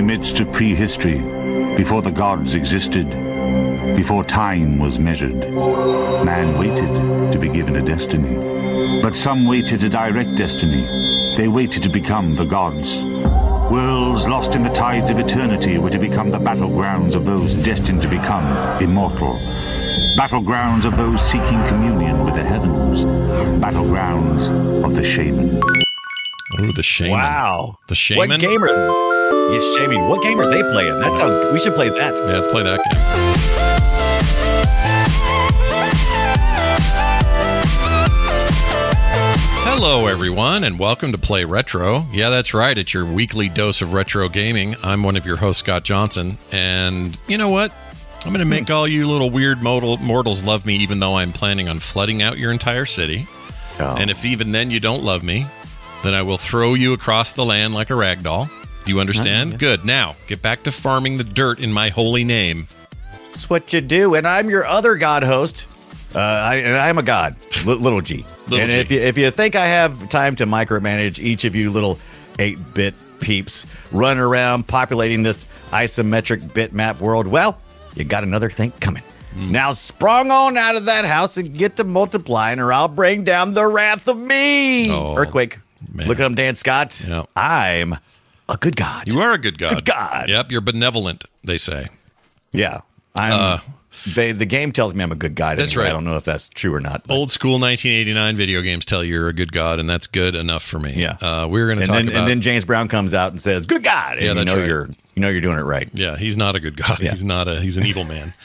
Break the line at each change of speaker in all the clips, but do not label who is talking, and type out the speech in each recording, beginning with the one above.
In the midst of prehistory, before the gods existed, before time was measured, man waited to be given a destiny. But some waited a direct destiny. They waited to become the gods. Worlds lost in the tides of eternity were to become the battlegrounds of those destined to become immortal. Battlegrounds of those seeking communion with the heavens. Battlegrounds of the shaman.
Ooh, the shaman.
Wow.
The shaman.
What game are Yes, shaming. What game are they playing? That sounds. We should play that.
Yeah, let's play that game. Hello, everyone, and welcome to Play Retro. Yeah, that's right. It's your weekly dose of retro gaming. I'm one of your hosts, Scott Johnson. And you know what? I'm going to make all you little weird mortal, mortals love me, even though I'm planning on flooding out your entire city.
Oh.
And if even then you don't love me, then I will throw you across the land like a rag doll. Do you understand? Good. Now, get back to farming the dirt in my holy name.
That's what you do. And I'm your other god host. Uh, I, and I'm a god, li- little g.
Little
and
G.
if you if you think I have time to micromanage each of you little eight bit peeps running around populating this isometric bitmap world, well, you got another thing coming.
Hmm.
Now sprung on out of that house and get to multiplying, or I'll bring down the wrath of me.
Oh,
Earthquake.
man.
Look at him, Dan Scott.
Yeah.
I'm a good god.
You are a good god.
Good God.
Yep, you're benevolent, they say.
Yeah. I'm.
Uh,
they, the game tells me I'm a good guy.
That's
anyway.
right.
I don't know if that's true or not. but-
Old school 1989 video games tell you you're a good god, and that's good enough for me.
Yeah.
Uh, we're going to talk
then,
about.
and then James Brown comes out and says, "Good God!" And
Yeah,
you know
right.
you're you know you're doing it right.
yeah, he's not a good god.
Yeah.
He's not a. He's an evil man.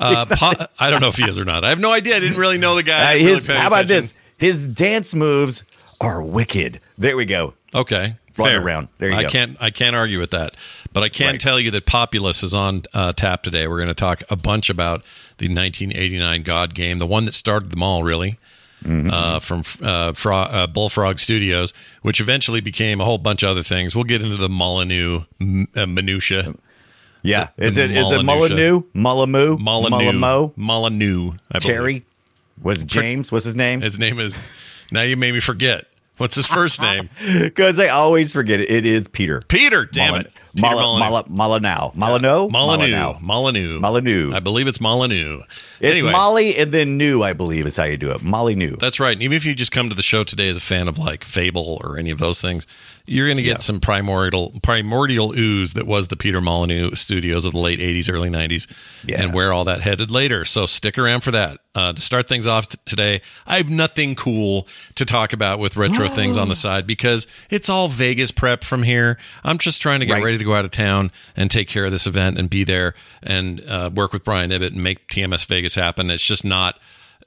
Uh, po- I don't know if he is or not. I have no idea. I didn't really know the guy.
Uh,
didn't really
how about
attention.
this? His dance moves are wicked. There we go.
Okay,
Brought
fair.
around. There you
I
go.
can't. I can't argue with that. But I can
Right.
tell you that Populous is on uh, tap today. We're going to talk a bunch about the 1989 God game, the one that started them all, really.
Mm-hmm.
Uh, from uh, Fro- uh, Bullfrog Studios, which eventually became a whole bunch of other things. We'll get into the Molyneux m- uh, minutia.
Yeah.
The-
is
the
it is it
Molyneux.
Molyneux?
Molyneux. Molyneux. Believe.
Cherry? Was James? What's his name?
His name is. Now you made me forget. What's his first name?
Because I always forget it. It is Peter.
Peter. Damn
Molyn-
it. Peter Molyneux.
Molyneux. Molyneux?
Molyneux. Molyneux.
Molyneux.
I believe it's Molyneux.
It's
anyway,
Molly and then new, I believe, is how you do it. Molly new.
that's right. And even if you just come to the show today as a fan of like Fable or any of those things, you're going to get some primordial primordial ooze that was the Peter Molyneux studios of the late 80s, early 90s,
Yeah.
and where all that headed later. So stick around for that. Uh, to start things off t- today, I have nothing cool to talk about with retro things on the side because it's all Vegas prep from here. I'm just trying to get
Right.
ready to go out of town and take care of this event and be there and uh, work with Brian Ibbott and make TMS Vegas happen. It's just not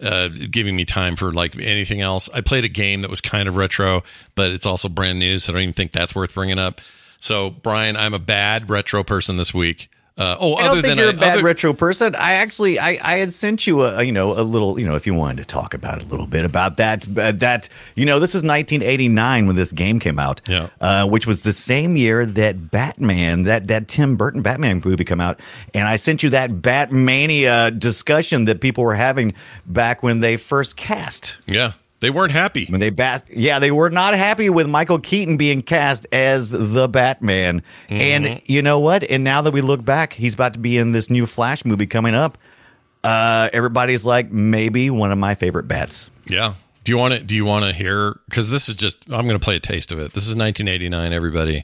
uh, giving me time for like anything else. I played a game that was kind of retro, but it's also brand new, so I don't even think that's worth bringing up. So, Brian, I'm a bad retro person this week. Uh, oh,
I
other
don't think
than
you're a bad
other-
retro person. I actually, I, I had sent you a, you know, a little, you know, if you wanted to talk about it a little bit about that, uh, that, you know, this is 1989 when this game came out,
Yeah.
uh, which was the same year that Batman, that that Tim Burton Batman movie come out, and I sent you that Batmania discussion that people were having back when they first cast.
Yeah, they weren't happy.
When they bat, yeah, they were not happy with Michael Keaton being cast as the Batman. And you know what? And now that we look back, he's about to be in this new Flash movie coming up. Uh, everybody's like, maybe one of my favorite bats.
Yeah. Do you want to? Do you want to hear? Because this is just. I'm going to play a taste of it. This is 1989. Everybody,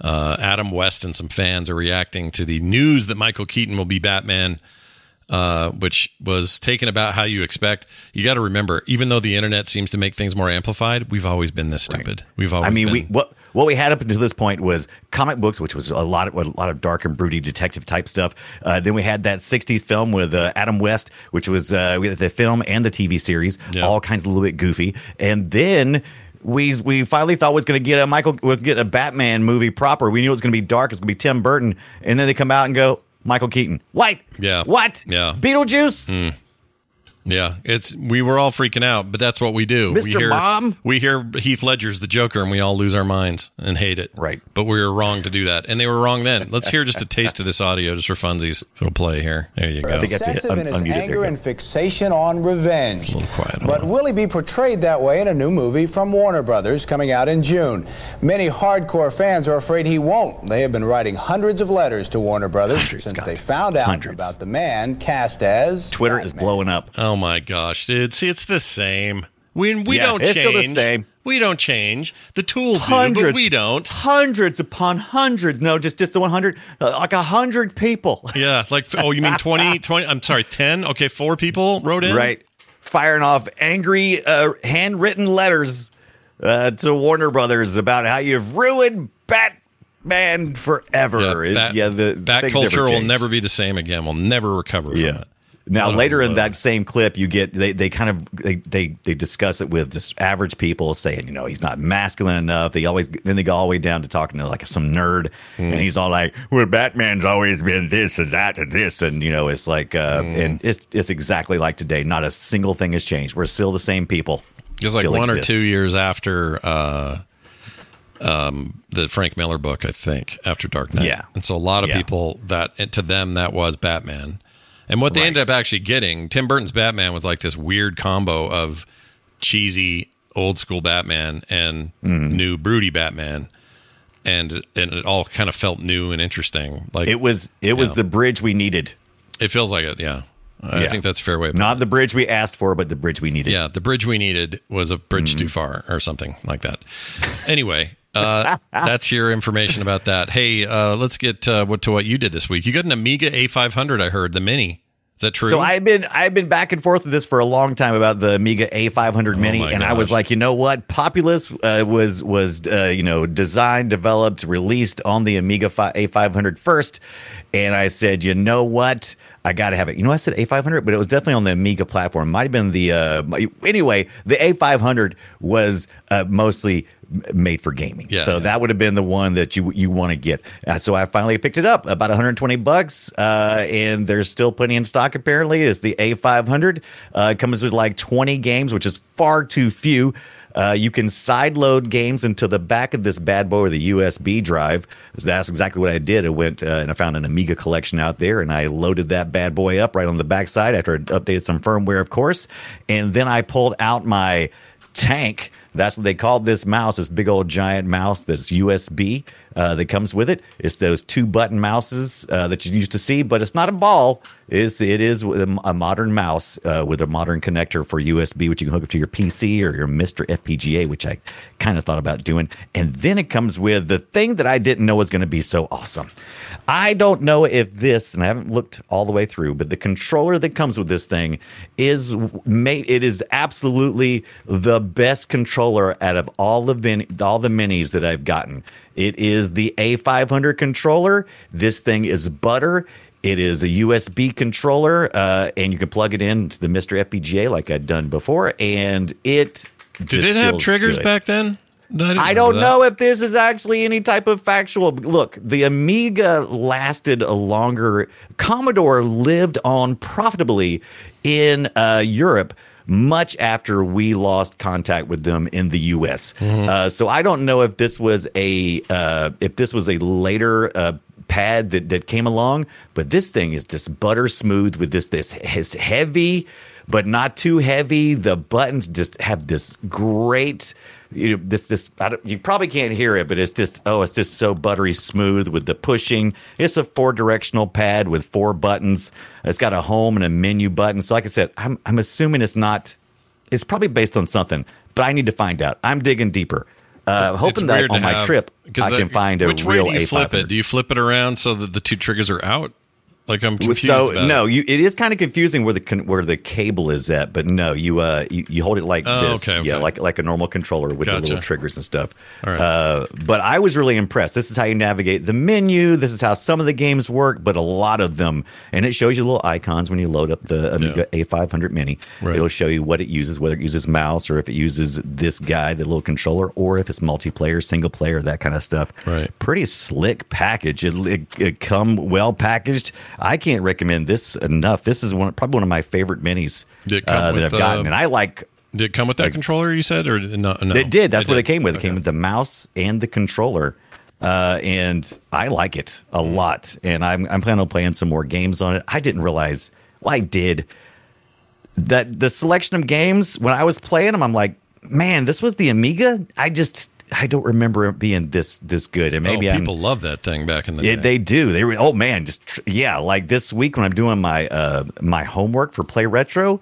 uh, Adam West and some fans are reacting to the news that Michael Keaton will be Batman, uh, which was taken about how you expect. You got to remember, even though the internet seems to make things more amplified, we've always been this stupid. We've always.
I mean,
been,
we what what we had up until this point was comic books, which was a lot of a lot of dark and broody detective type stuff. Uh, then we had that '60s film with uh, Adam West, which was uh, we had the film and the TV series,
Yeah.
all kinds of a little bit goofy. And then we we finally thought was going to get a Michael, we'll get a Batman movie proper. We knew it was going to be dark. It's going to be Tim Burton, and then they come out and go. Michael Keaton. White.
Yeah.
What?
Yeah.
Beetlejuice. Hmm.
Yeah, it's we were all freaking out, but that's what we do. We
Mr.
hear,
Mom?
We hear Heath Ledger's the Joker, and we all lose our minds and hate it.
Right.
But we were wrong to do that, and they were wrong then. Let's hear just a taste of this audio, just for funsies. It'll play here. There you go.
think I have to hit
Excessive
un-
in his
unmute it. There you
anger and fixation on revenge.
a little quiet
But
that.
will he be portrayed that way in a new movie from Warner Brothers coming out in June? Many hardcore fans are afraid he won't. They have been writing hundreds of letters to Warner Brothers
Hundreds,
since
Scott.
they found out
Hundreds.
about the man cast as
Twitter is blowing up.
Oh my gosh, dude! See, it's the same. We we
Yeah,
don't change.
still the same.
We don't change. The tools do,
hundreds,
but we don't.
Hundreds upon hundreds. No, just just the one hundred, uh, like a hundred people.
Yeah, like oh, you mean 20, 20 I'm sorry, ten. Okay, four people wrote in.
right, firing off angry uh, handwritten letters uh, to Warner Brothers about how you've ruined Batman forever.
Yeah, bat,
yeah, the
bat culture will never be the same again. We'll never recover from
Yeah.
it.
Now later in that same clip, you get they, they kind of they, they they discuss it with just average people saying you know he's not masculine enough. They always then they go all the way down to talking to like some nerd,
Hmm.
and he's all like, "Well, Batman's always been this and that and this," and you know it's like, uh,
Hmm.
and it's it's exactly like today. Not a single thing has changed. We're still the same people.
Just like one or two years after uh, um, the Frank Miller book, I think, after Dark Knight.
Yeah.
And so a lot of
Yeah.
people that to them that was Batman. And what they ended up actually getting, Tim Burton's Batman was like this weird combo of cheesy old school Batman and
Mm-hmm.
new broody Batman. And and it all kind of felt new and interesting. Like
It was it was
Yeah.
the bridge we needed,
it feels like it, yeah. I
Yeah.
think that's a fair way of
not the bridge we asked for, but the bridge we needed.
Yeah, the bridge we needed was a bridge
Mm-hmm.
too far or something like that. Anyway, uh, that's your information about that. Hey, uh, let's get uh, what to what you did this week. You got an Amiga A500, I heard, the mini. Is that true?
So I've been I've been back and forth with this for a long time about the Amiga A500 Mini,
Oh my
and I was like, you know what? Populous uh, was was uh, you know designed, developed, released on the Amiga fi- A500 first, and I said, you know what? I got to have it. You know, I said A500, but it was definitely on the Amiga platform. Might have been the uh, anyway. The A500 was uh, mostly made for gaming,
Yeah,
so
yeah.
that would have been the one that you you want to get. Uh, so I finally picked it up, about 120 bucks, uh, and there's still plenty in stock. Apparently, it's the A500. Uh, it comes with like 20 games, which is far too few. Uh, you can side load games into the back of this bad boy with a USB drive. That's exactly what I did. I went uh, and I found an Amiga collection out there, and I loaded that bad boy up right on the backside after I updated some firmware, of course. And then I pulled out my tank. That's what they called this mouse, this big old giant mouse that's USB uh, that comes with it. It's those two button mouses uh, that you used to see, but it's not a ball. It's, it is a, modern mouse uh, with a modern connector for USB, which you can hook up to your PC or your MiSTer FPGA, which I kind of thought about doing. And then it comes with the thing that I didn't know was going to be so awesome. I don't know if this, and I haven't looked all the way through, but the controller that comes with this thing is made. It is absolutely the best controller out of all the vin- all the minis that I've gotten. It is the A500 controller. This thing is butter. It is a USB controller, uh, and you can plug it into the MiSTer FPGA like I'd done before, and it
Did it have triggers
good.
back then? No, I
don't
that.
know if this is actually any type of factual. Look, the Amiga lasted a longer. Commodore lived on profitably in uh, Europe much after we lost contact with them in the U.S.
Mm-hmm.
Uh, so I don't know if this was a uh, if this was a later. Uh, pad that, that came along but this thing is just butter smooth with this this is heavy but not too heavy the buttons just have this great you know, this this I don't, you probably can't hear it, but it's just oh, it's just so buttery smooth with the pushing. It's a four directional pad with four buttons. It's got a home and a menu button. So, like I said, I'm I'm assuming it's not. It's probably based on something, but I need to find out. I'm digging deeper. Uh, hoping that on my
have-
trip I can
that-
find a
which
real
way do you flip
A500.
it? Do you flip it around so that the two triggers are out? Like I'm confused.
so
about
no,
it.
you it is kind of confusing where the con- where the cable is at, but no, you uh you, you hold it like
Oh,
this,
okay,
yeah,
okay.
like like a normal controller with the little triggers and stuff.
All right.
Uh, but I was really impressed. This is how you navigate the menu. This is how some of the games work, but a lot of them, and it shows you little icons when you load up the Amiga A500 Mini.
Right.
It'll show you what it uses, whether it uses mouse or if it uses this guy, the little controller, or if it's multiplayer, single player, that kind of stuff.
Right.
Pretty slick package. It, it, it come well packaged. I can't recommend this enough. This is one probably one of my favorite minis
Did it
uh, that I've gotten,
uh,
and I like.
Did it come with that controller you said, or no? no
It did. That's what it came with. It
Okay.
came with the mouse and the controller. Uh, and I like it a
Mm.
lot. And I'm I'm planning on playing some more games on it. I didn't realize. Well, I did. That the selection of games when I was playing them, I'm like, man, this was the Amiga. I just I don't remember it being this this good. And maybe
oh, people love that thing back in the day.
they do. They re- oh man, just tr- yeah. Like this week when I'm doing my uh my homework for Play Retro,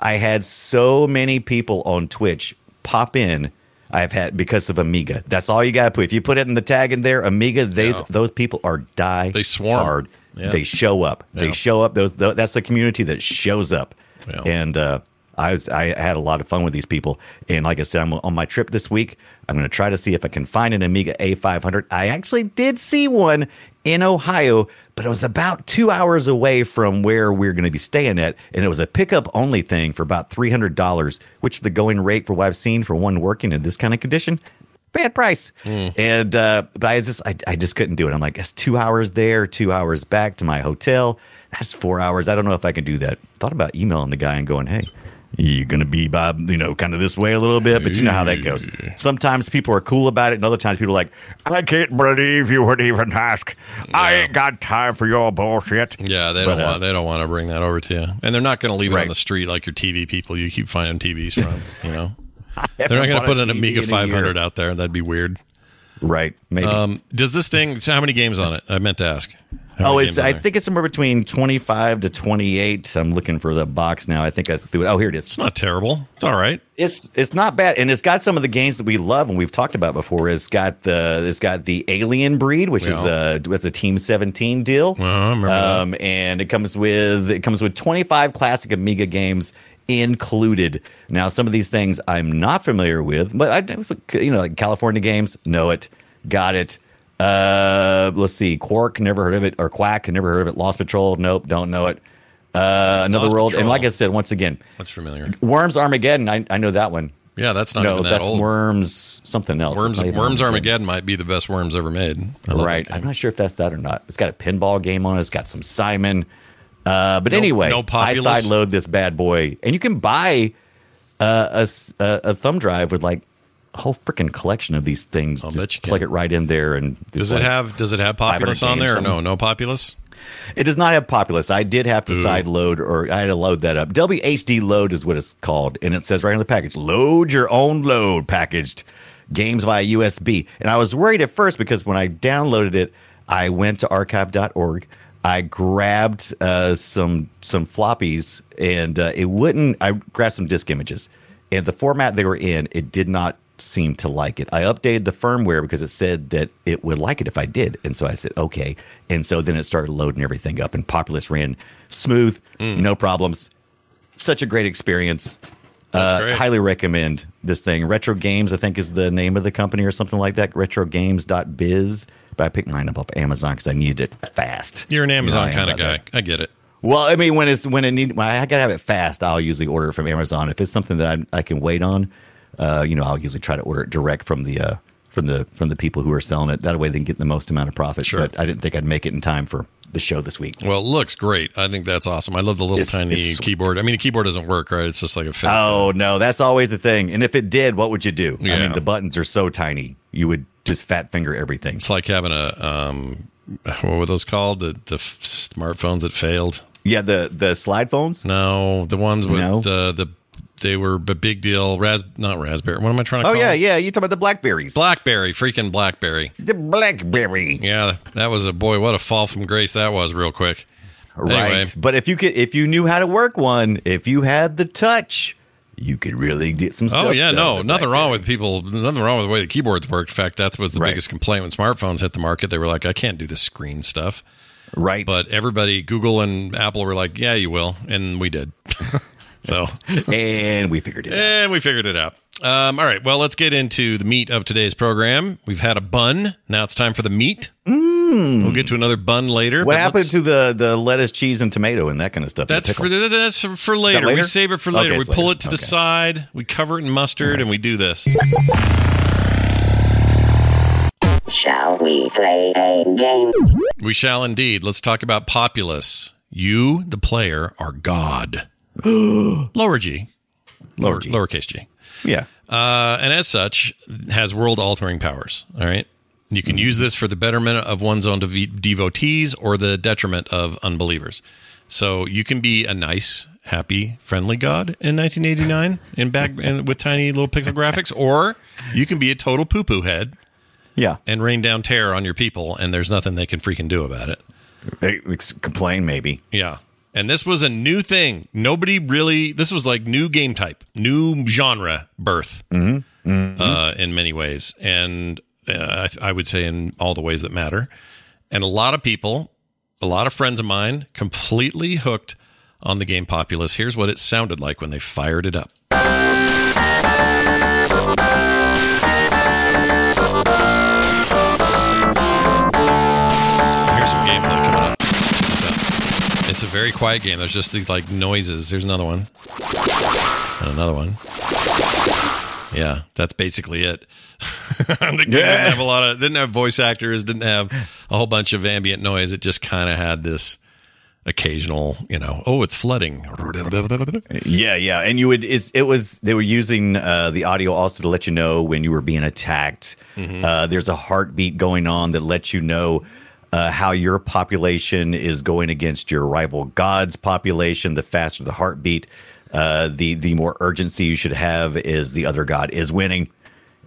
I had so many people on Twitch pop in. I've had because of Amiga. That's all you got to put. If you put it in the tag in there, Amiga, they those people are die.
They swarm.
hard.
Yeah.
They show up.
Yeah.
They show up. Those th- that's the community that shows up.
Yeah.
And uh, I was I had a lot of fun with these people. And like I said, I'm on my trip this week. I'm going to try to see if I can find an Amiga A500. I actually did see one in Ohio, but it was about two hours away from where we're going to be staying at, and it was a pickup only thing for about three hundred dollars, which is the going rate for what I've seen for one working in this kind of condition. Bad price, and uh, but I just I, I just couldn't do it. I'm like, it's two hours there, two hours back to my hotel. That's four hours. I don't know if I can do that. Thought about emailing the guy and going, hey, you gonna be by you know kind of this way a little bit, but you know how that goes. Sometimes people are cool about it, and other times people are like, I can't believe you would even ask. I ain't got time for your bullshit.
Yeah, they
But,
don't
uh,
want they don't want to bring that over to you, and they're not going to leave it on the street like your TV people. You keep finding TVs from, you know. They're not going to put an Amiga 500 out there. That'd be weird.
Right? Maybe.
Um, does this thing? So how many games on it? I meant to ask. How
Oh, it's. I think it's somewhere between twenty-five to twenty-eight. I'm looking for the box now. I think I threw it. Oh, here it is.
it's not terrible. It's all right.
It's it's not bad, and it's got some of the games that we love and we've talked about before. It's got the it's got the Alien Breed, which is a was a Team Seventeen deal.
Well, I remember that.
um, and it comes with it comes with 25 classic Amiga games included. Now, some of these things I'm not familiar with, but I you know like California games, know it, got it. Uh, let's see, Quark, never heard of it, or Quack, never heard of it. Lost Patrol, nope, don't know it. Uh, Another
Lost
World, and like I said, once again,
That's familiar.
Worms Armageddon, I, I know that one.
Yeah, that's not
no,
even that
that's
old.
Worms something else.
Worms
It's not even
Worms Armageddon might be the best Worms ever made.
Right. I'm not sure if that's that or not. It's got a pinball game on it. It's got some Simon. Uh, but
No-
anyway,
no
I sideload this bad boy, and you can buy uh, a, a- a thumb drive with like whole freaking collection of these things.
I'll
Just
bet you
plug
can.
it right in there, and
Does it
like-
have Does it have
500
Populous on there or no? No Populous.
It does not have Populous. I did have to side load, or I had to load that up. WHDLoad is what it's called, and it says right on the package: "Load your own load packaged games via USB." And I was worried at first because when I downloaded it, I went to archive.org. I grabbed uh, some some floppies, and uh, it wouldn't. I grabbed some disk images, and the format they were in, it did not seem to like it. I updated the firmware because it said that it would like it if I did. And so I said, okay. And so then it started loading everything up and Populous ran smooth,
Mm.
no problems. Such a great experience.
That's
uh,
great.
Highly recommend this thing. Retro Games, I think, is the name of the company or something like that. RetroGames.biz. But I picked mine up off Amazon because I needed it fast.
You're an
You know
Amazon
I am
kind of guy.
that.
I get it.
Well, I mean, when it's when it need, when I gotta have it fast, I'll usually order it from Amazon. If it's something that I, I can wait on, uh, you know, I'll usually try to order it direct from the uh, from the from the people who are selling it. That way, they can get the most amount of profit.
Sure.
But I didn't think I'd make it in time for the show this week.
Well, it looks great. I think that's awesome. I love the little
It's-
tiny
it's
keyboard. I mean, the keyboard doesn't work, right? It's just like a fake.
Oh no, that's always the thing. And if it did, what would you do? I mean, the buttons are so tiny, you would just fat finger everything.
It's like having a um, what were those called? The the f- smartphones that failed.
Yeah, the the slide phones.
No, the ones with
No?
the the they were a big deal. Ras not raspberry. What am I trying to
Oh
call?
yeah,
them?
yeah. You talking about the blackberries?
Blackberry, freaking Blackberry.
the blackberry.
Yeah, that was a boy. What a fall from grace that was, real quick.
Right.
Anyway.
But if you could, if you knew how to work one, if you had the touch, you could really get some oh, stuff.
Oh yeah, no, nothing wrong with people. Nothing wrong with the way the keyboards worked. In fact, that's was the
Right.
biggest complaint when smartphones hit the market. They were like, I can't do this screen stuff.
Right.
But everybody, Google and Apple were like, Yeah, you will, and we did. so,
and we figured it out.
and we figured it out. Um, all right, well, let's get into the meat of today's program. We've had a bun. Now it's time for the meat. We'll get to another bun later.
Mm. What happened to the the lettuce, cheese, and tomato and that kind of stuff?
That's for that's for, for later. We
later?
save it for later.
Okay,
we pull
later.
it to the
Okay.
side. We cover it in mustard, and we do this.
Shall we play a game?
We shall indeed. Let's talk about Populous. You, the player, are God. Lower G. Lower,
Lower G.
Lowercase g.
yeah.
Uh, and as such, has world altering powers. All right. You can use this for the betterment of one's own dev- devotees or the detriment of unbelievers. So you can be a nice, happy, friendly God in 1989 in back and with tiny little pixel graphics, or you can be a total poo poo head
Yeah.
and rain down terror on your people, and there's nothing they can freaking do about it.
Hey, ex- Complain maybe.
Yeah. And this was a new thing. Nobody really, this was like new game type, new genre birth Uh, in many ways. And uh, I, I would say in all the ways that matter. And a lot of people, a lot of friends of mine, completely hooked on the game Populous. Here's what it sounded like when they fired it up. It's a very quiet game. There's just these like noises. Here's another one. And another one. Yeah, that's basically it. the game didn't have a lot of didn't have voice actors, didn't have a whole bunch of ambient noise. It just kind of had this occasional, you know, oh, it's flooding.
Yeah, yeah, and you would. It was they were using uh, the audio also to let you know when you were being attacked. Uh, there's a heartbeat going on that lets you know uh, how your population is going against your rival god's population. The faster the heartbeat, uh, the the more urgency you should have is the other god is winning,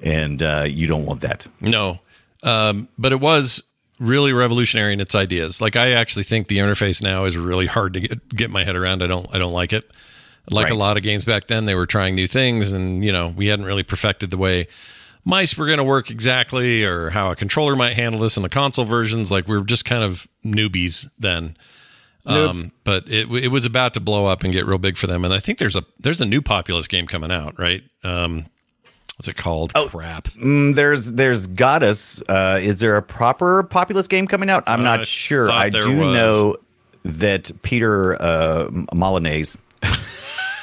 and uh, you don't want that.
No, um, but it was really revolutionary in its ideas. Like I actually think the interface now is really hard to get get my head around. I don't I don't like it. Like a lot of games back then, they were trying new things, and you know we hadn't really perfected the way mice were going to work exactly, or how a controller might handle this in the console versions. Like we were just kind of newbies then. Um, but it it was about to blow up and get real big for them, and I think there's a there's a new Populous game coming out, right? Um, what's it called? Crap.
Mm, there's there's Goddess. Uh, is there a proper populous game coming out? I'm
I
not sure. I do
was.
know that Peter uh, Molyneux.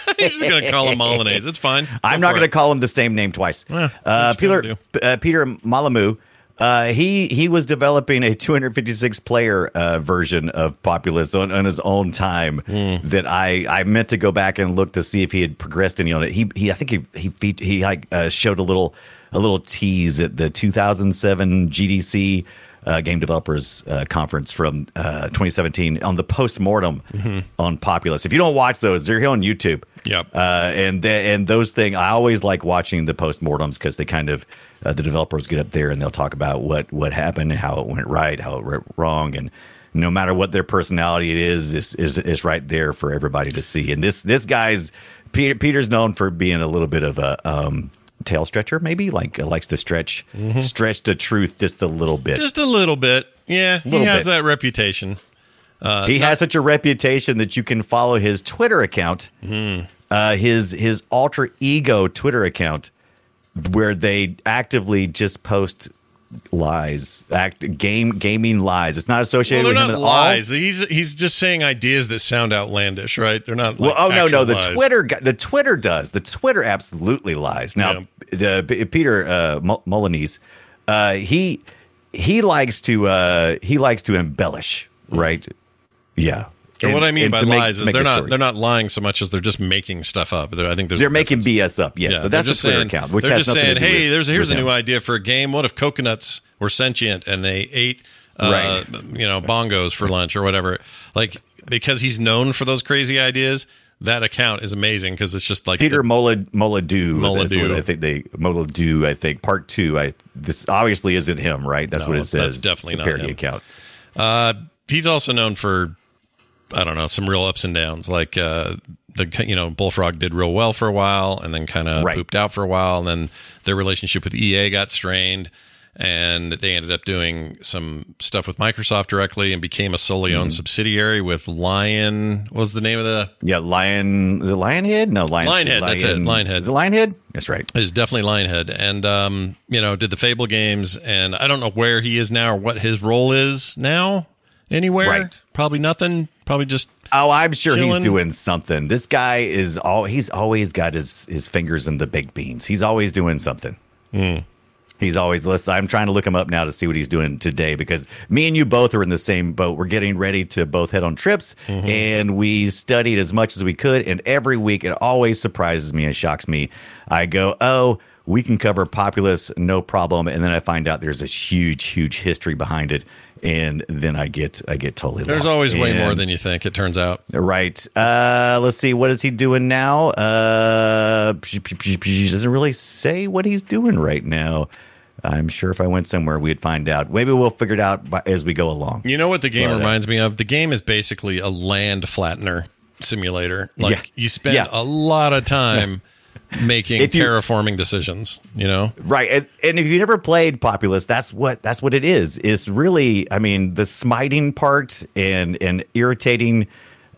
You're just gonna call him Molyneux. It's fine.
I'm not going to call him the same name twice.
Eh,
uh,
gonna
Peter uh, Peter Malamu. Uh, he he was developing a 256 player uh, version of Populous on, on his own time.
Hmm.
That I I meant to go back and look to see if he had progressed any on it. He he I think he he feat- he like uh, showed a little a little tease at the 2007 GDC uh, Game Developers uh, Conference from uh, 2017 on the post mortem
Mm-hmm.
on Populous. If you don't watch those, they're here on YouTube.
Yep.
Uh, and the, and those things, I always like watching the postmortems because they kind of uh, the developers get up there and they'll talk about what what happened, how it went right, how it went wrong, and no matter what their personality it is, is is is right there for everybody to see. And this this guy's Peter Peter's known for being a little bit of a um, tail stretcher, maybe like uh, likes to stretch stretch the truth just a little bit.
Just a little bit. Yeah, he has
bit.
that reputation. Uh,
he has such a reputation that you can follow his Twitter account,
Hmm.
uh, his his alter ego Twitter account, where they actively just post lies, act game gaming lies. It's not
Well,
associated
they're
with him
not lies. He's he's just saying ideas that sound outlandish, right? They're not. Like
well, oh no, no, the
lies.
Twitter the Twitter does. The Twitter absolutely lies. Now, the, P- Peter uh, uh, he he likes to uh, he likes to embellish, right? Yeah.
And what I mean by
make-
lies is they're not
stories.
they're not lying so much as they're just making stuff up. They're, I think
They're making
difference.
BS up. Yes,
Yeah,
so that's
just saying,
account, which
they're just saying, hey,
with-
there's here's a new idea for a game. What if coconuts were sentient and they ate, uh, you know, bongos for lunch or whatever? Like because he's known for those crazy ideas. That account is amazing because it's just like
Peter Mola. Moladu. I think they Moladu. I think part two. I this obviously isn't him, right? That's
No,
what it
that's
says.
definitely
It's a
not
parody
him.
account.
Uh, he's also known for, I don't know, some real ups and downs. Like uh, the you know Bullfrog did real well for a while, and then kind of
Right.
pooped out for a while, and then their relationship with EA got strained, and they ended up doing some stuff with Microsoft directly, and became a solely owned
Mm-hmm.
subsidiary with Lion. What was the name of the?
Yeah, Lion. Is it Lionhead? No, Lion.
Lionhead, that's it, Lionhead.
Is it Lionhead? That's right.
Is definitely Lionhead, and um, you know, did the Fable games, and I don't know where he is now or what his role is now. Anywhere,
Right.
Probably nothing. Probably just
Oh, I'm sure
Chilling.
he's doing something. This guy is all. He's always got his his fingers in the baked beans. He's always doing something.
Hmm.
He's always. I'm trying to look him up now to see what he's doing today because me and you both are in the same boat. We're getting ready to both head on trips,
Mm-hmm.
and we studied as much as we could. And every week, it always surprises me and shocks me. I go, oh. We can cover Populous, no problem, and then I find out there's this huge, huge history behind it, and then I get, I get totally.
There's
lost.
always way more than you think. It turns out.
Right. Uh, let's see. What is he doing now? Uh, doesn't really say what he's doing right now. I'm sure if I went somewhere, we'd find out. Maybe we'll figure it out by, as we go along.
You know what the game
But, uh,
reminds me of? The game is basically a land flattener simulator. Like
Yeah.
you spend
Yeah.
a lot of time making
you-
terraforming decisions. You know,
Right. And, and if you never played Populous, that's what that's what it is. It's really, I mean, the smiting part and and irritating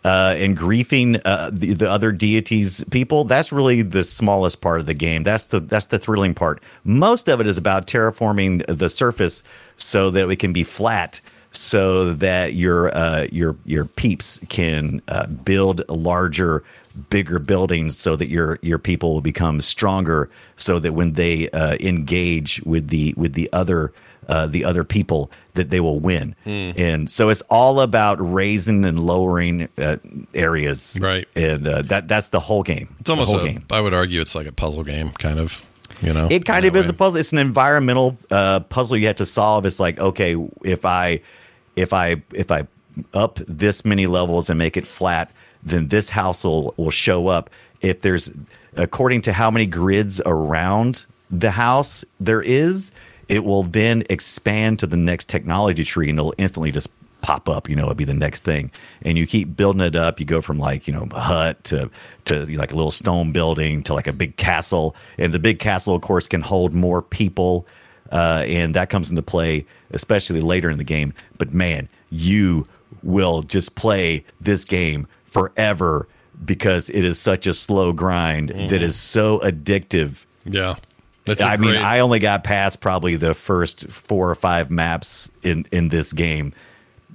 uh, and griefing uh, the, the other deities people. That's really the smallest part of the game. That's the that's the thrilling part. Most of it is about terraforming the surface so that it can be flat. So that your uh, your your peeps can uh, build a larger, bigger buildings, so that your your people will become stronger. So that when they uh, engage with the with the other uh, the other people, that they will win. And so it's all about raising and lowering uh, areas,
Right.
And uh, that that's the whole game.
it's almost a.
game.
I would argue it's like a puzzle game, kind of. You know,
It kind
in
of is a puzzle. It's an environmental uh, puzzle you have to solve. It's like, okay, if I if I if I up this many levels and make it flat, then this house will, will show up. If there's according to how many grids around the house there is, it will then expand to the next technology tree and it'll instantly just pop up. You know it'll be the next thing. And you keep building it up. You go from like you know a hut to to you know, like a little stone building to like a big castle. And the big castle of course can hold more people uh, and that comes into play especially later in the game. But man you will just play this game forever because it is such a slow grind that is so addictive
Yeah, that's.
I mean, I only got past probably the first four or five maps in in this game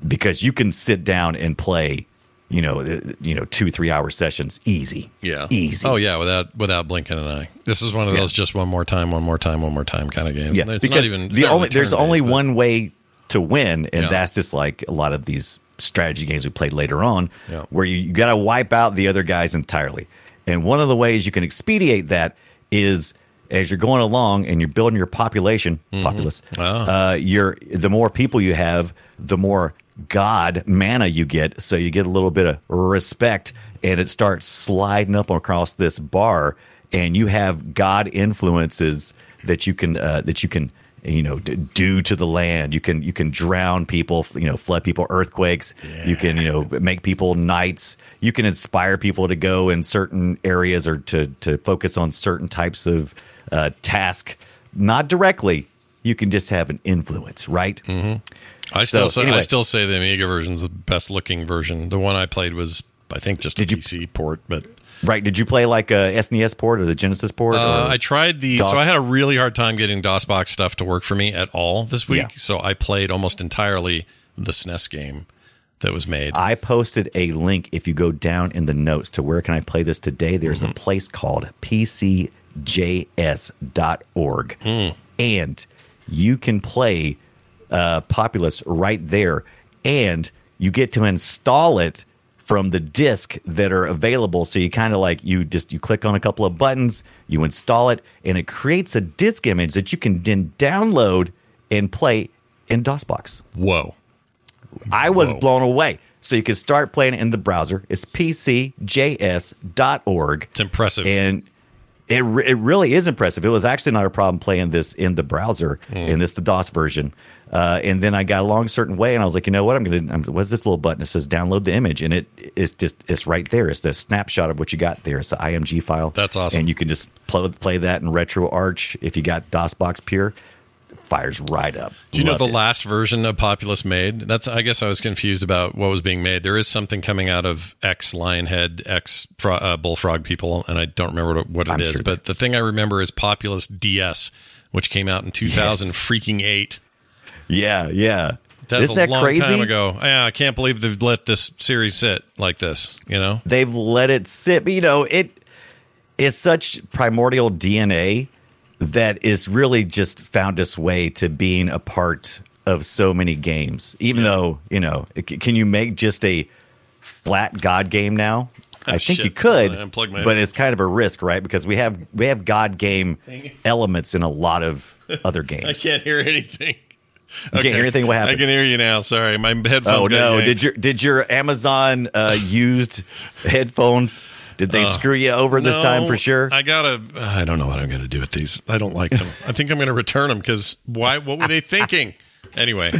because you can sit down and play, you know, uh, you know, two three hour sessions easy.
Yeah.
easy.
Oh yeah, without without blinking an eye. This is one of those just one more time, one more time, one more time kind of games.
yeah.
It's
because
not even
the only there's only
but-
one way to win, and
Yeah.
that's just like a lot of these strategy games we played later on,
Yeah.
where you, you got to wipe out the other guys entirely. And one of the ways you can expedite that is as you're going along and you're building your population, populace.
Ah.
Uh, you're the more people you have, the more God mana you get. So you get a little bit of respect, and it starts sliding up across this bar, and you have God influences that you can uh, that you can you know d- do to the land. You can you can drown people, you know, flood people, earthquakes. You can you know make people knights. You can inspire people to go in certain areas or to to focus on certain types of uh, task, not directly. You can just have an influence, right?
Mm-hmm. I still
So,
say, I still say the Amiga version's the best looking version. The one I played was I think just
Did
a
you-
PC port, but
Right? Did you play like a SNES port or the Genesis port?
Uh, I tried the.
DOS?
So I had a really hard time getting DOSBox stuff to work for me at all this week.
Yeah.
So I played almost entirely the SNES game that was made.
I posted a link if you go down in the notes to where can I play this today. There's
Mm-hmm.
a place called pcjs.org.
Mm.
And you can play uh, Populous right there. And you get to install it from the disk that are available. So you kind of like you just you click on a couple of buttons, you install it, and it creates a disk image that you can then download and play in DOSBox.
Whoa.
I was
Whoa.
blown away. So you can start playing it in the browser. It's pcjs.org.
It's impressive.
And it, it really is impressive. It was actually not a problem playing this in the browser,
hmm.
in this the DOS version. Uh, and then I got along a certain way, and I was like, you know what? I'm gonna. I'm, what's this little button? It says download the image, and it is just it's right there. It's the snapshot of what you got there. It's the IMG file.
That's awesome.
And you can just play, play that in RetroArch if you got DOSBox Pure. Fires right up.
Do you know the
it.
last version of Populous made? That's I guess I was confused about what was being made. There is something coming out of X Lionhead, X Fro- uh, Bullfrog people, and I don't remember what, what it
I'm
is.
sure
but the thing I remember is Populous DS, which came out in 2000 freaking eight.
Yeah, yeah.
That's
Isn't
a
that
long
crazy?
time ago. Yeah, I can't believe they've let this series sit like this. You know,
they've let it sit. But you know, it is such primordial DNA that is really just found its way to being a part of so many games. Even though you know, c- can you make just a flat God game now?
Oh,
I think
shit.
you could,
Hold on, unplug my-
but it's kind of a risk, right? Because we have we have God game elements in a lot of other games.
I can't hear anything.
You can't hear anything? What happened?
I can hear you now. Sorry, my headphones.
Oh
got
no! Did your did your Amazon uh, used headphones? Did they screw you over this time
Uh,
for sure?
I gotta. I don't know what I'm gonna do with these. I don't like them. I think I'm gonna return them because why? What were they thinking? Anyway,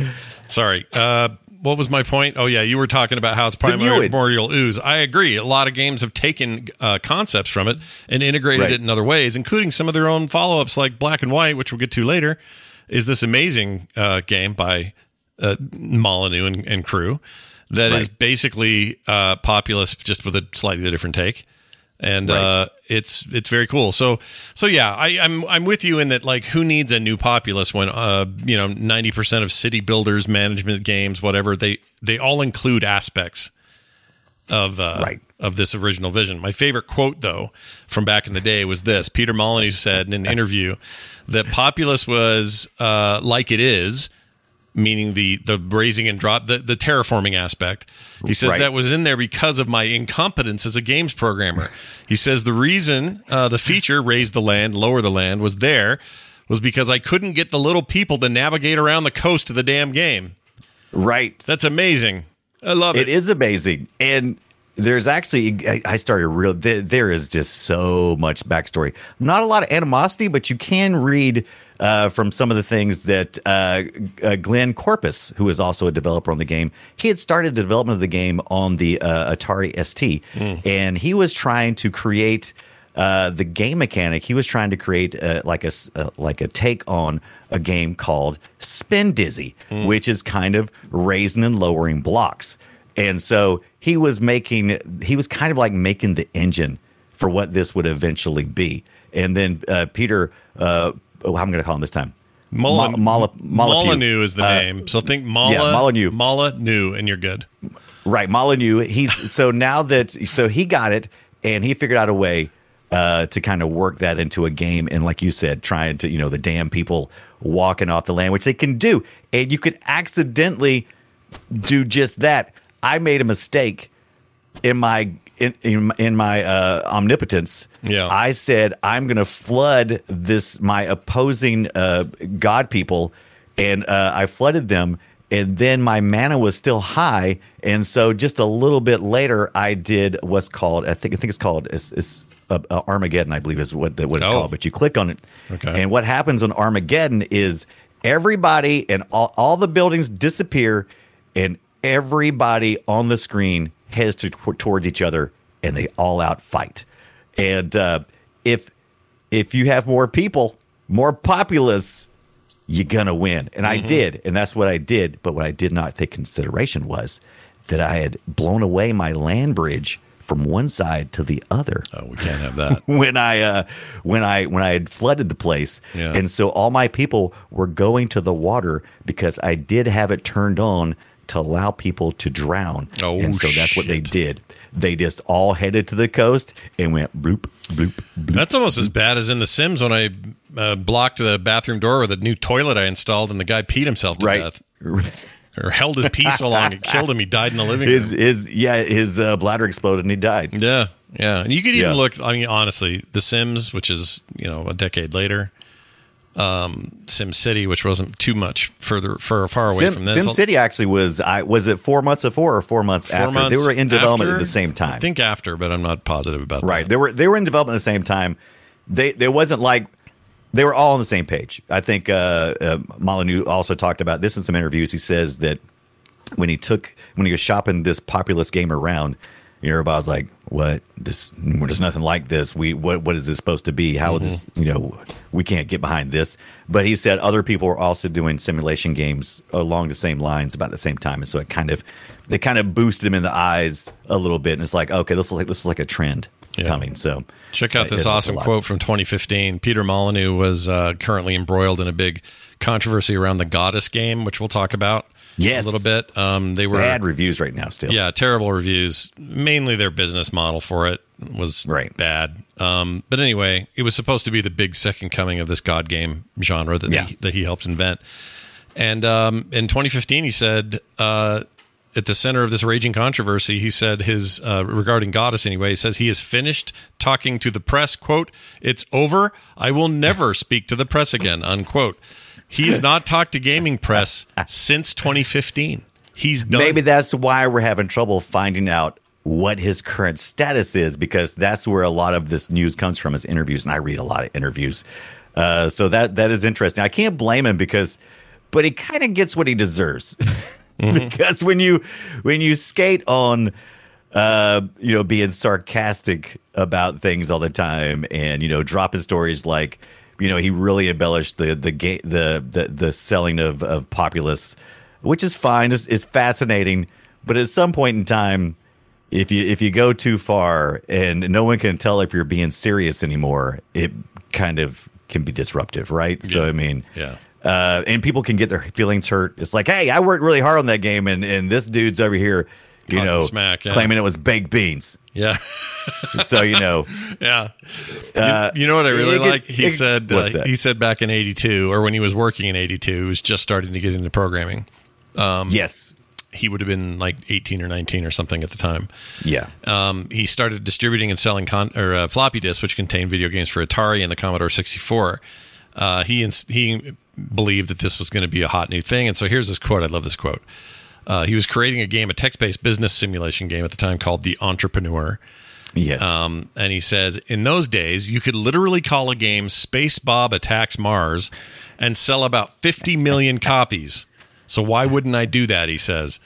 sorry. Uh, what was my point? Oh yeah, you were talking about how it's primordial ooze. I agree. A lot of games have taken uh, concepts from it and integrated
Right.
it in other ways, including some of their own follow ups like Black and White, which we'll get to later. Is this amazing uh, game by uh, Molyneux and, and crew that is
Right.
basically uh, populous, just with a slightly different take and uh, it's it's very cool. So so yeah, I, I'm I'm with you in that. Like, who needs a new populace when uh you know ninety percent of city builders, management games, whatever they they all include aspects of uh,
Right.
of this original vision. My favorite quote though from back in the day was this: Peter Molyneux said in an interview that populace was uh, like it is meaning the the raising and drop the, the terraforming aspect. He says
Right.
that was in there because of my incompetence as a games programmer. He says the reason uh, the feature raise the land lower the land was there was because i couldn't get the little people to navigate around the coast of the damn game.
Right.
that's amazing. I love it,
It. is amazing, and there's actually I- I started real. There, there is just so much backstory. Not a lot of animosity, but you can read uh, from some of the things that uh, uh, Glenn Corpes, who is also a developer on the game, he had started the development of the game on the uh, Atari ST, and he was trying to create. Uh, the game mechanic he was trying to create uh, like a uh, like a take on a game called Spindizzy, which is kind of raising and lowering blocks. And so he was making, he was kind of like making the engine for what this would eventually be. And then uh, Peter, uh, oh, I'm going to call him this time. Mo- Mola- Molyneux.
Molyneux is the
Uh,
name so think Mala,
yeah, Molyneux.
Molyneux and you're good
Right, Molyneux. He's so now that so he got it and he figured out a way uh, to kind of work that into a game. And like you said, trying to you know the damn people walking off the land, which they can do, and you could accidentally do just that. I made a mistake in my in in, in my uh, omnipotence.
Yeah.
I said I'm going to flood this my opposing uh, god people, and uh, I flooded them. And then my mana was still high, and so just a little bit later, I did what's called I think I think it's called it's, it's uh, uh, Armageddon, I believe is what the, what it's
Oh.
called. But you click on it,
Okay.
and what happens on Armageddon is everybody and all, all the buildings disappear, and everybody on the screen heads to, towards each other, and they all out fight. And uh, if if you have more people, more populace, you're gonna win. And I did, and that's what I did. But what I did not take consideration was that I had blown away my land bridge from one side to the other.
Oh, we can't have that.
when I uh, when I when I had flooded the place,
Yeah.
and so all my people were going to the water because I did have it turned on to allow people to drown.
Oh,
and so that's what they did. They just all headed to the coast and went bloop bloop bloop.
That's almost as bad as in The Sims when I uh, blocked the bathroom door with a new toilet I installed and the guy peed himself to
Right.
death. Or held his pee so long it killed him. He died in the living
His
room.
his yeah his uh, bladder exploded and he died.
Yeah, yeah. And you could even
Yeah.
look. I mean, honestly, The Sims, which is you know a decade later, um, Sim City, which wasn't too much further far far away
Sim,
from this.
Sim City actually was I was it four months before or four months
Four
after
months
they were in development
after?
at the same time.
I think after, but I'm not positive about
Right.
that.
They were they were in development at the same time. They there wasn't like they were all on the same page. I think uh, uh, Molyneux also talked about this in some interviews. He says that when he took when he was shopping this populous game around, you know, everybody was like, "What? This? There's nothing like this. We what? What is this supposed to be? How is this? You know, we can't get behind this." But he said other people were also doing simulation games along the same lines about the same time, and so it kind of they kind of boosted him in the eyes a little bit, and it's like, okay, this is like this is like a trend coming. So
Check out this awesome
it's a lot.
quote from 2015. Peter Molyneux was uh, currently embroiled in a big controversy around the Godus game, which we'll talk about
Yes.
a little bit. Um, they were
Bad reviews right now, still.
Yeah, terrible reviews. Mainly their business model for it was
Right.
bad. Um, but anyway, it was supposed to be the big second coming of this God game genre that
Yeah.
he, that he helped invent. And um, in 2015, he said uh, at the center of this raging controversy, he said his uh, regarding Godus anyway. He says he has finished talking to the press. "Quote: It's over. I will never speak to the press again." Unquote. He's not talked to gaming press since 2015. He's done.
Maybe that's why we're having trouble finding out what his current status is because that's where a lot of this news comes from is interviews, and I read a lot of interviews. Uh, so that that is interesting. I can't blame him because, but he kind of gets what he deserves because when you when you skate on, uh, you know, being sarcastic about things all the time and you know dropping stories like, you know, he really embellished the the ga- the the the selling of of Populous which is fine, is is fascinating. But at some point in time, if you if you go too far and no one can tell if you're being serious anymore, it kind of can be disruptive, right? So I mean,
Yeah.
uh, and people can get their feelings hurt. It's like, hey, I worked really hard on that game, and and this dude's over here, you
Talking
know,
smack, yeah.
claiming it was baked beans.
Yeah.
So you know,
Yeah.
Uh,
you, you know what I really
it
like? He
it-
said uh, he said back in 82 or when he was working in 82, he was just starting to get into programming. Um,
yes,
He would have been like 18 or 19 or something at the time.
yeah,
Um, he started distributing and selling con- or uh, floppy disks, which contained video games for Atari and the Commodore 64. Uh, he ins- he believed that this was going to be a hot new thing, and so here's this quote. I love this quote. Uh, he was creating a game, a text-based business simulation game at the time called The Entrepreneur.
yes,
Um, and he says, in those days, you could literally call a game Space Bob Attacks Mars and sell about 50 million copies. So why wouldn't I do that? He says.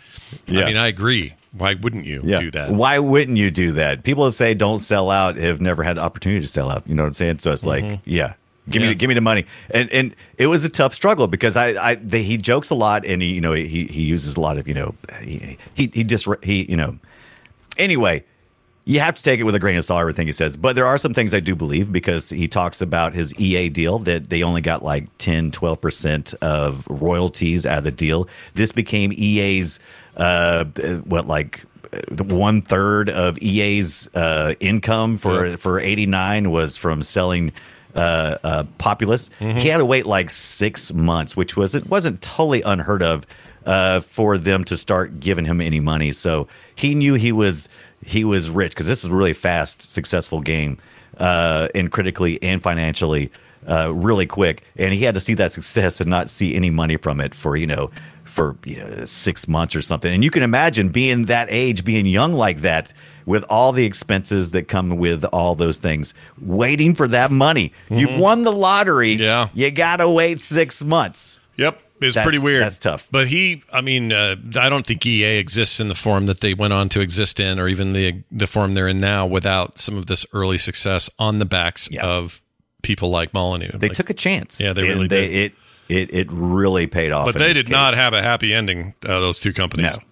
Yeah.
I mean, I agree. Why wouldn't you
yeah.
do that?
Why wouldn't you do that? People that say don't sell out have never had the opportunity to sell out. You know what I'm saying? So it's like, yeah. Give me,
Yeah.
the, give me the money, and and it was a tough struggle because I, I, he jokes a lot, and he, you know, he he uses a lot of, you know, he he he dis, he, you know, anyway, you have to take it with a grain of salt everything he says. But there are some things i do believe because he talks about his ea deal that they only got like 10 12% of royalties out of the deal. This became ea's uh what like uh, one third of ea's uh income for for 89 was from selling uh, uh, Populous. He had to wait like six months, which was it wasn't totally unheard of uh, for them to start giving him any money. So he knew he was he was rich because this is a really fast, successful game, uh, and critically and financially, uh, really quick. And he had to see that success and not see any money from it for you know for you know six months or something. And you can imagine being that age, being young like that. With all the expenses that come with all those things, waiting for that money. You've won the lottery.
Yeah.
You got to wait six months.
Yep. It's
That's-
pretty weird.
that's tough.
But he, I mean, uh, I don't think EA exists in the form that they went on to exist in, or even the the form they're in now, without some of this early success on the backs
Yeah.
of people like Molyneux.
They
Like-
took a chance.
Yeah, they really
they,
did.
It, it, it really paid off.
but they did not have a happy ending. Uh, those two companies.
No.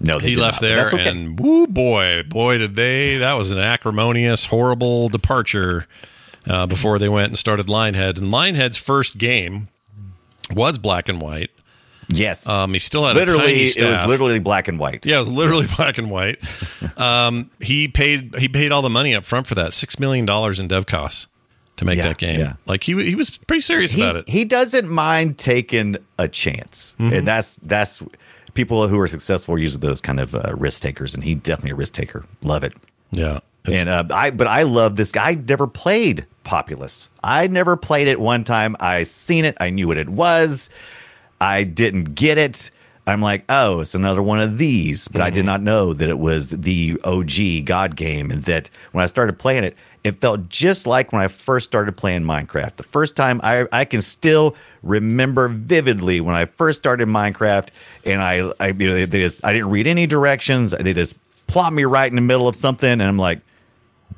No,
he left
not,
there,
okay.
and woo boy, boy, did they! That was an acrimonious, horrible departure. Uh, before they went and started Lionhead, and Lionhead's first game was black and white.
yes,
Um, he still had a
literally, it was literally black and white.
Yeah, it was literally black and white. Um, he paid he paid all the money up front for that six million dollars in dev costs to make
Yeah,
that game.
yeah.
Like he he was pretty serious
he,
about it.
he doesn't mind taking a chance,
Mm-hmm.
and that's that's people who are successful are usually those kind of uh, risk takers, and he definitely a risk taker. Love it.
yeah,
and uh, I, but I love this guy. I never played Populous. I never played it one time. I seen it. I knew what it was. I didn't get it. I'm like, oh, it's another one of these. But I
Mm-hmm.
did not know that it was the OG God game, and that when I started playing it, it felt just like when I first started playing Minecraft. The first time I, I can still remember vividly when I first started Minecraft, and I, I, you know, they just, I didn't read any directions. They just plopped me right in the middle of something, and I'm like,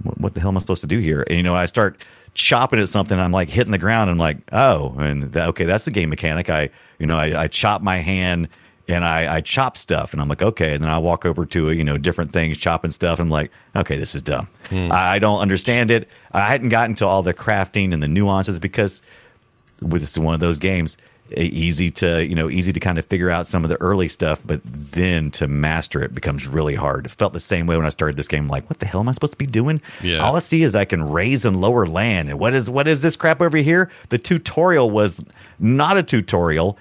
what, what the hell am I supposed to do here? And you know, I start chopping at something. I'm like hitting the ground. And I'm like, oh, and that, okay, that's the game mechanic. I, you know, I, I chop my hand and I, I chop stuff, and I'm like, okay. And then I walk over to you know different things, chopping stuff. I'm like, okay, this is dumb. Hmm. I, I don't understand it. I hadn't gotten to all the crafting and the nuances because this is one of those games easy to you know easy to kind of figure out some of the early stuff but then to master it becomes really hard it felt the same way when i started this game like what the hell am i supposed to be doing
Yeah.
all i see is i can raise and lower land and what is what is this crap over here the tutorial was not a tutorial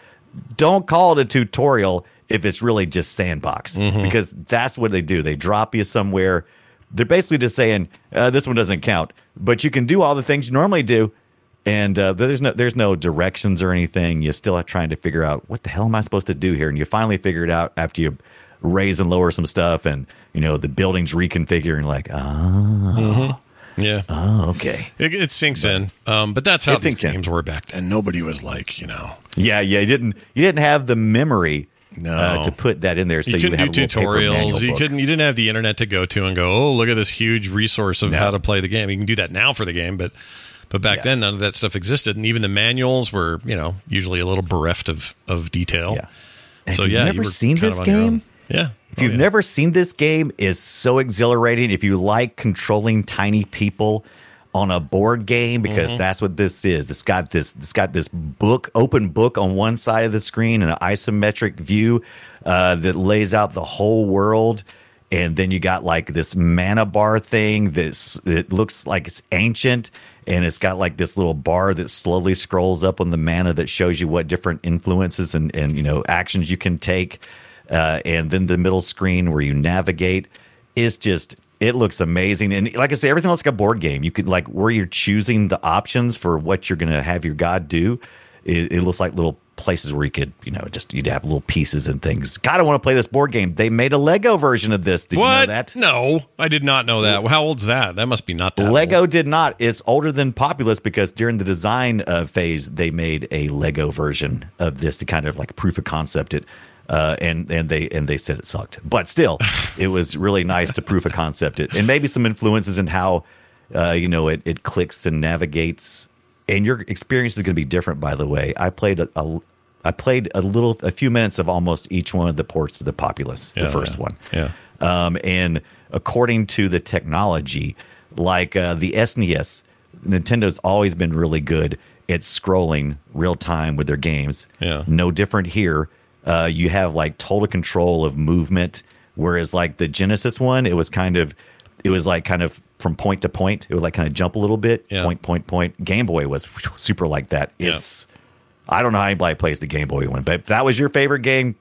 don't call it a tutorial if it's really just sandbox because that's what they do. They drop you somewhere. They're basically just saying uh, this one doesn't count but you can do all the things you normally do and uh, there's no there's no directions or anything. You're still trying to figure out what the hell am I supposed to do here, and you finally figure it out after you raise and lower some stuff, and you know the buildings reconfigure, and like, oh,
yeah,
oh, okay,
it, it sinks in. Um, but that's how these
sinks in.
games were back then. Nobody was like, you know,
yeah, yeah. You didn't you didn't have the memory
No.
uh, to put that in there, so
you
you,
couldn't
would
do
have a little paper manual
tutorials. You couldn't. You didn't have the internet to go to and go, oh, look at this huge resource of how to play the game. You can do that now for the game, but but back then none of that stuff existed, and even the manuals were, you know, usually a little bereft of of detail.
Yeah. And
So
if you've never
you were
seen
kind
this
on your own.
game?
yeah.
If you've never seen this game, is so exhilarating. If you like controlling tiny people on a board game, because
Mm-hmm.
that's what this is. It's got this. It's got this book, open book on one side of the screen, and an isometric view uh, that lays out the whole world. And then you got like this mana bar thing that's it looks like it's ancient, and it's got like this little bar that slowly scrolls up on the mana that shows you what different influences and and you know actions you can take uh, and then the middle screen where you navigate is just it looks amazing and like i say everything looks like a board game you could like where you're choosing the options for what you're going to have your god do it, it looks like little places where you could you know just you'd have little pieces and things god i want to play this board game they made a lego version of this did
what?
you know that
No, I did not know that. How old's that? That must be not that.
Lego
old.
did not. It's older than Populous because during the design uh, phase, they made a Lego version of this to kind of like proof of concept it, uh, and and they and they said it sucked, but still, it was really nice to proof a concept it, and maybe some influences in how, uh, you know, it it clicks and navigates, and your experience is going to be different. By the way, I played a, a I played a little, a few minutes of almost each one of the ports for the Populous,
Yeah,
the first
yeah,
one.
yeah.
Um, and according to the technology, like uh, the SNES, Nintendo's always been really good at scrolling real time with their games.
Yeah.
No different here. Uh, you have like total control of movement, whereas like the Genesis one, it was kind of, it was like kind of from point to point. It would like kind of jump a little bit,
Yeah.
point, point, point. Game Boy was super like that.
Yeah.
I don't know how anybody plays the Game Boy one, but if that was your favorite game,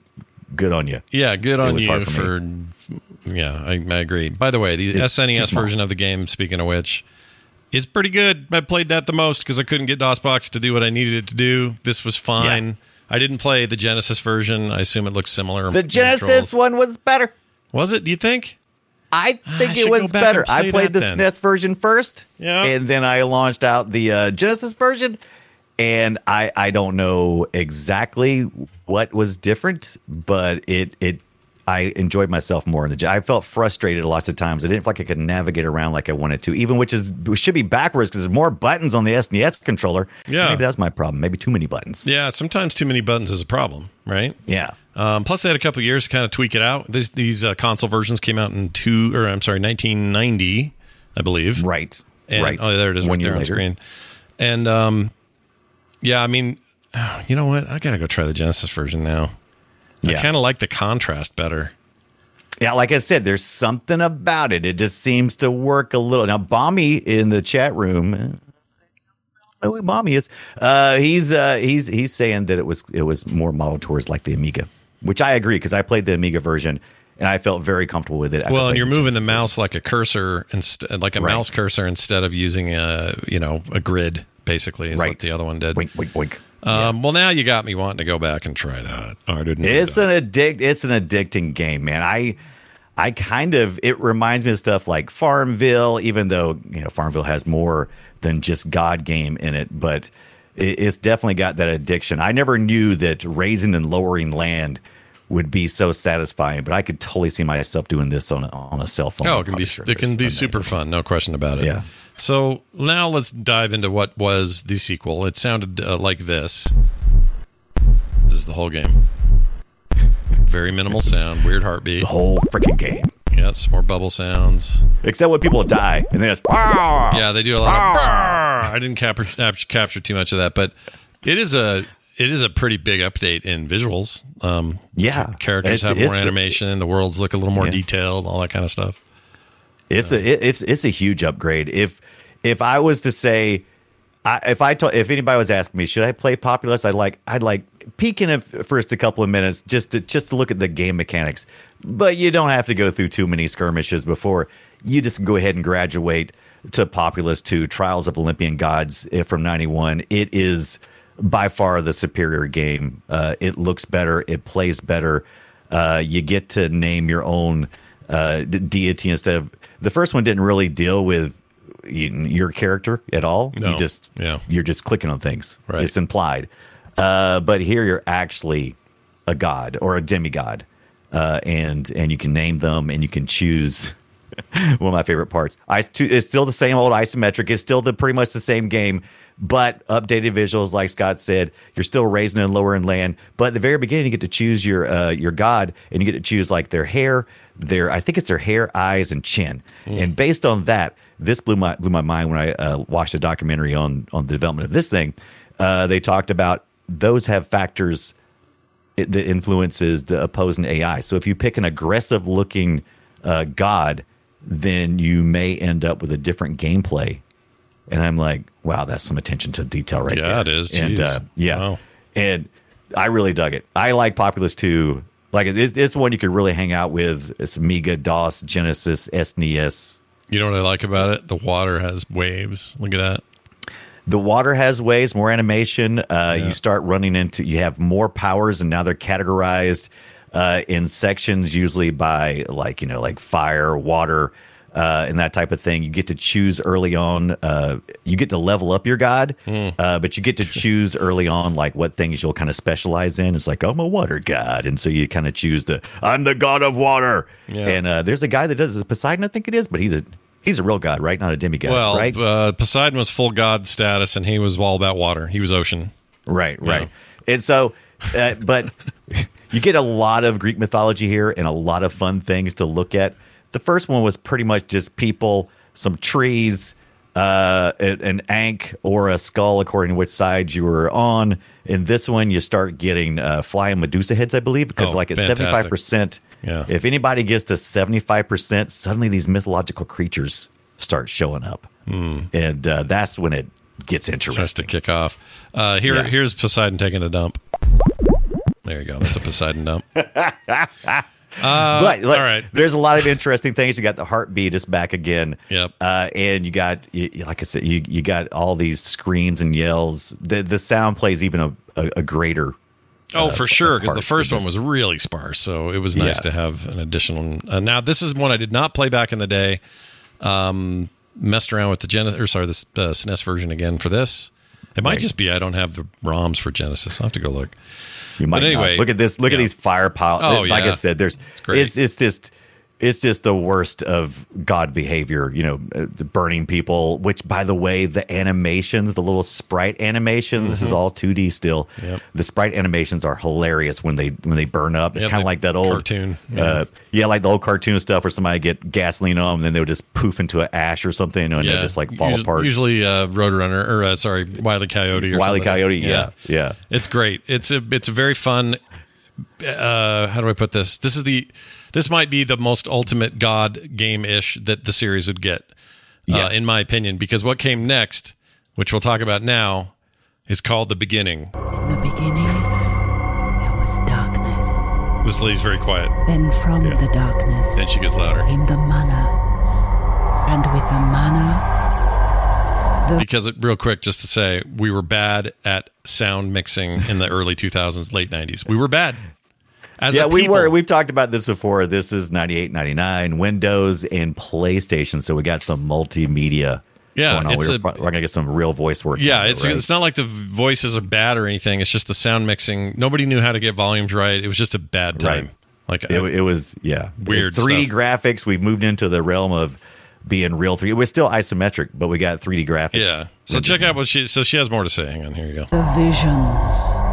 good on you.
Yeah, good on you for.
for
yeah, I, I agree. By the way, the
It's
SNES version of the game, speaking of which, is pretty good. I played that the most because I couldn't get DOSBox to do what I needed it to do. This was fine. I didn't play the Genesis version. I assume it looks similar.
The Genesis
controls.
one was better.
was it? Do you think?
I think
should
it was better. I played the
then.
SNES version first,
Yeah.
and then I launched out the uh, Genesis version. And I I don't know exactly what was different, but it it I enjoyed myself more in the. Gen- I felt frustrated lots of times. I didn't feel like I could navigate around like I wanted to, even which is should be backwards because there's more buttons on the SNES controller.
Yeah.
maybe that's my problem. Maybe too many buttons.
Yeah, sometimes too many buttons is a problem, right?
Yeah,
Um, plus, they had a couple of years to kind of tweak it out. These, these uh, console versions came out in two, or I'm sorry, 1990, I believe.
Right.
And,
right.
Oh, there it is,
One
right there on
later.
screen. And um, yeah, I mean, you know what? I gotta go try the Genesis version now. I kind of like the contrast better.
Yeah, like I said, there's something about it. It just seems to work a little. Now, Bommy in the chat room, uh, I know who Bommy is. Uh, he's uh, he's he's saying that it was it was more modeled towards like the Amiga, which I agree because I played the Amiga version and I felt very comfortable with it. after
Well, and you're moving the mouse like a cursor instead, like a
Right.
mouse cursor instead of using a you know a grid. Basically, is what the other one did.
Boink, boink, boink.
Um, Well, now you got me wanting to go back and try that. I didn't.
It's an addict. It's an addicting game, man. I, I kind of. It reminds me of stuff like Farmville, even though you know Farmville has more than just God game in it, but it, it's definitely got that addiction. I never knew that raising and lowering land would be so satisfying, but I could totally see myself doing this on a, on a cell phone.
Oh, it can be it can be super fun, no question about it.
Yeah.
So now let's dive into what was the sequel. It sounded uh, like this. This is the whole game. Very minimal sound, weird heartbeat.
The whole freaking game,
Yep, some more bubble sounds.
except when people die, and then it's
Yeah, they do a lot of. I didn't capture capture too much of that, but it is a it is a pretty big update in visuals. Um,
Yeah.
characters
It's-
have more animation. The worlds look a little more
Yeah.
detailed. All that kind of stuff.
It's a it, it's it's a huge upgrade. If if I was to say, I, if I told if anybody was asking me, should I play Populous? I'd like I'd like peek in it first a couple of minutes just to just to look at the game mechanics. But you don't have to go through too many skirmishes before you just go ahead and graduate to Populous 2 Trials of Olympian Gods eh, from '91. It is by far the superior game. Uh, it looks better. It plays better. Uh, you get to name your own uh, deity instead of the first one. Didn't really deal with your character at all.
No.
You just
Yeah.
you're just clicking on things.
Right.
It's implied. Uh, but here you're actually a god or a demigod, uh, and and you can name them and you can choose. One of my favorite parts. I, it's still the same old isometric. It's still the pretty much the same game, but updated visuals. Like Scott said, you're still raising and lowering land. But at the very beginning, you get to choose your uh, your god, and you get to choose like their hair, their I think it's their hair, eyes, and chin. And based on that, this blew my blew my mind when I uh, watched a documentary on on the development of this thing. Uh, they talked about those have factors that influences the opposing AI. So if you pick an aggressive looking uh, god, then you may end up with a different gameplay. And I'm like, wow, that's some attention to detail right there.
Yeah, it is.
And
Jeez.
uh, yeah,
Wow.
and I really dug it. I like Populous 2. Like this, this one you could really hang out with. It's Amiga, DOS, Genesis, SNES.
You know what I like about it? The water has waves. Look at that.
The water has waves, more animation. Uh,
Yeah.
You start running into, you have more powers, and now they're categorized uh, in sections, usually by like you know, like fire, water, uh, and that type of thing. You get to choose early on. Uh, you get to level up your god,
Hmm.
uh, but you get to choose early on like what things you'll kind of specialize in. It's like I'm a water god, and so you kind of choose the I'm the god of water.
Yeah.
And uh, there's a guy that does Poseidon, I think it is, but he's a he's a real god, right? Not a demigod,
well,
right?
uh, Poseidon was full god status, and he was all about water. He was ocean.
Right, right. And so, uh, but you get a lot of Greek mythology here and a lot of fun things to look at. The first one was pretty much just people, some trees, uh, an, an ankh or a skull, according to which side you were on. In this one, you start getting uh, flying Medusa heads, I believe, because
Oh,
like at seventy five percent. If anybody gets to seventy five percent, suddenly these mythological creatures start showing up, and uh, that's when it gets interesting.
Starts to kick off. Uh, here,
Yeah.
here's Poseidon taking a dump. There you go. That's a Poseidon dump. Uh,
but like,
all right.
there's a lot of interesting things. You got the heartbeat is back again.
Yep.
Uh, and you got, you, like I said, you you got all these screams and yells. The the sound plays even a a, a greater.
Oh, for sure, because the first one was really sparse, so it was nice
Yeah.
to have an additional. Uh, now, this is one I did not play back in the day. Um, messed around with the Genesis, or sorry, the uh, SNES version again for this. It might
Right.
just be I don't have the ROMs for Genesis. I'll have to go look.
You might
But anyway,
not. look at this. Look at these fire piles.
Oh,
like
yeah.
I said, there's
great.
it's it's just it's just the worst of God behavior, you know, uh, burning people, which by the way, the animations, the little sprite animations, this is
Mhm.
all 2D still.
Yep.
The sprite animations are hilarious when they when they burn up. It's
Yep,
kind of like that old
cartoon,
Uh,
yeah.
yeah, like the old cartoon stuff where somebody get gasoline on them and then they would just poof into an ash or something and they just like fall
Usu-
apart.
Usually, uh, Roadrunner or uh, sorry, Wile E. Coyote or
Wile E.
something.
Coyote, yeah, yeah.
It's great. It's a it's a very fun. Uh, how do I put this? This is the this might be the most ultimate God game ish that the series would get,
Yeah.
uh, in my opinion. Because what came next, which we'll talk about now, is called the beginning.
In the beginning, there was darkness.
This lady's very quiet.
Then from the darkness
Then she gets louder
came the mana. And with the mana, the
because it, real quick, just to say, we were bad at sound mixing in the early 2000s, late 90s. We were bad. As
yeah, we were. We've talked about this before. This is 98, 99, Windows and PlayStation. So we got some multimedia.
Yeah,
going on.
it's
we
a-
were, we're gonna get some real voice work.
Yeah,
into it,
it's
right?
it's not like the voices are bad or anything. It's just the sound mixing. Nobody knew how to get volumes right. It was just a bad time.
Right.
Like
it, it was yeah
Weird
3D graphics. We moved into the realm of being real 3D. It was still isometric, but we got 3D graphics.
yeah. So check out what she. So she has more to say. Hang on. Here you go.
the visions.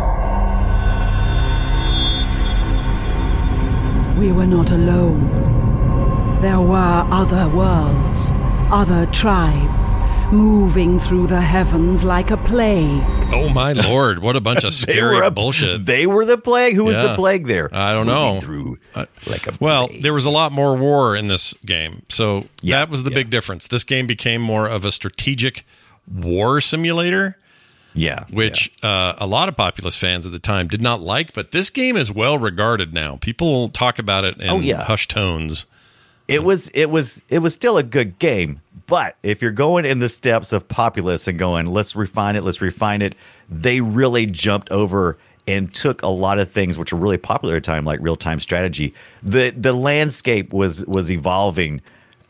We were not alone. There were other worlds, other tribes, moving through the heavens like a plague.
Oh my lord! What a bunch of scary
were a-
bullshit.
They were the plague. Who was the plague there?
I don't
Moving
know.
Through
Uh,
like a
Well,
plague.
there was a lot more war in this game, so
Yeah,
that was the
yeah.
big difference. This game became more of a strategic war simulator.
Yeah,
which uh, a lot of Populous fans at the time did not like. But this game is well regarded now. People talk about it in
Oh, yeah.
hushed tones.
it was it was it was still a good game but if you're going in the steps of Populous and going let's refine it let's refine it they really jumped over and took a lot of things which were really popular at the time like real-time strategy the the landscape was was evolving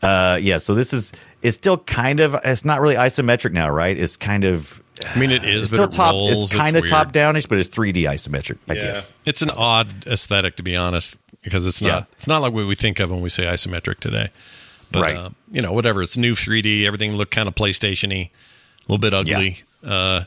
uh yeah so this is it's still kind of it's not really isometric now right it's kind of
I mean, it is,
it's
but
still
it
top,
rolls.
It's kind of top downish, but it's 3d isometric i guess
It's an odd aesthetic, to be honest, because it's not.
Yeah.
It's not like what we think of when we say isometric today. But
Right.
uh, you know, whatever. It's new 3D. Everything looked kind of PlayStation-y, a little bit ugly. Uh,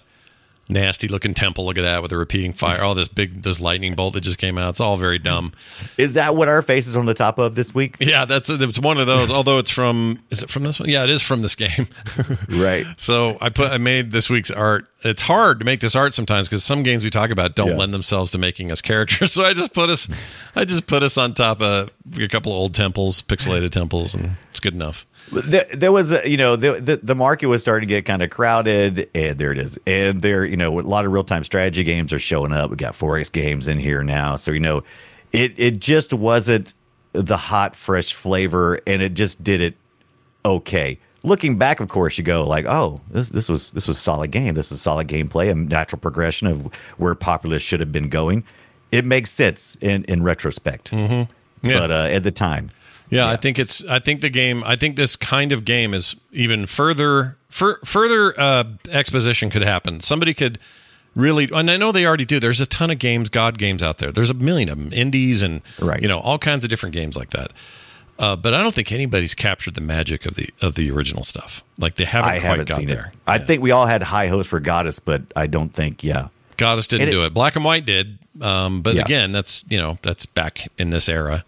nasty looking temple. Look at that with the repeating fire. Oh, this big this lightning bolt that just came out. It's all very dumb.
is that what our face is on the top of this week
Yeah, that's it's one of those. Although it's from is it from this one? Yeah, it is from this game.
right
So I put I made this week's art. It's hard to make this art sometimes because some games we talk about don't
Yeah.
lend themselves to making us characters. So I just put us I just put us on top of a couple of old temples, pixelated temples, and it's good enough.
There, there was a, you know the, the the market was starting to get kind of crowded and there it is. And there you know a lot of real-time strategy games are showing up. We got 4X games in here now. So you know it it just wasn't the hot fresh flavor and it just did it okay. Looking back of course you go like oh this this was this was solid game. This is solid gameplay a natural progression of where Populous should have been going. It makes sense in in retrospect.
Yeah.
but uh, at the time
Yeah, I think it's. I think the game. I think this kind of game is even further. Fur, further uh, exposition could happen. Somebody could really, and I know they already do. There's a ton of games, God games out there. There's a million of them, indies and
Right.
you know all kinds of different games like that. Uh, but I don't think anybody's captured the magic of the of the original stuff. Like they haven't
I
quite
haven't
got there.
it. I think we all had high hopes for Godus, but I don't think. Yeah,
Godus didn't
it-
do it. Black and White did. Um, but
Yeah.
again, that's you know that's back in this era,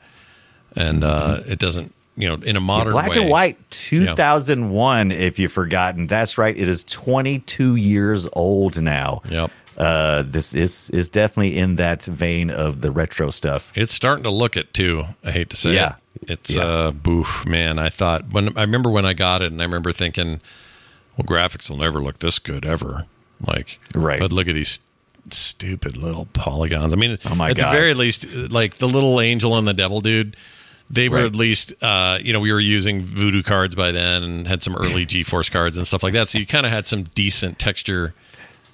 and uh, it doesn't you know in a modern
Black
way.
and White, two thousand one. If you've forgotten, that's right. It is twenty two years old now.
Yep.
Uh, this is is definitely in that vein of the retro stuff.
It's starting to look it too. I hate to say
Yeah.
it. It's
Yeah.
uh boof, man. I thought when I remember when I got it and I remember thinking, well, graphics will never look this good ever. Like
Right.
But look at these stupid little polygons. I mean,
Oh my
at
God.
the very least, like the little angel and the devil dude, they were
Right.
at least, uh, you know, we were using voodoo cards by then and had some early GeForce cards and stuff like that. So you kind of had some decent texture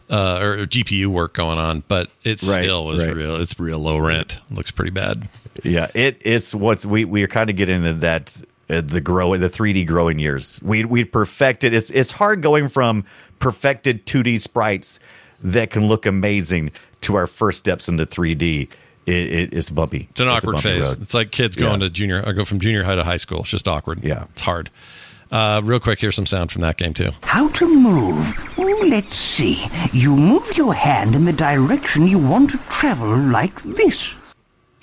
uh, or GPU work going on, but it
Right,
still was
right.
real. It's real low rent. Looks pretty bad.
Yeah, it it's what's we we are kind of getting into that uh, the grow the 3D growing years. We we perfected. It's it's hard going from perfected 2D sprites that can look amazing to our first steps into 3D. It, it it's bumpy.
It's an
a
awkward
bumpy
phase.
road.
It's like kids going
Yeah.
to junior, or go from junior high to high school. It's just awkward.
Yeah.
it's hard. Uh, real quick, here's some sound from that game too.
How to move? Oh, let's see. You move your hand in the direction you want to travel, like this.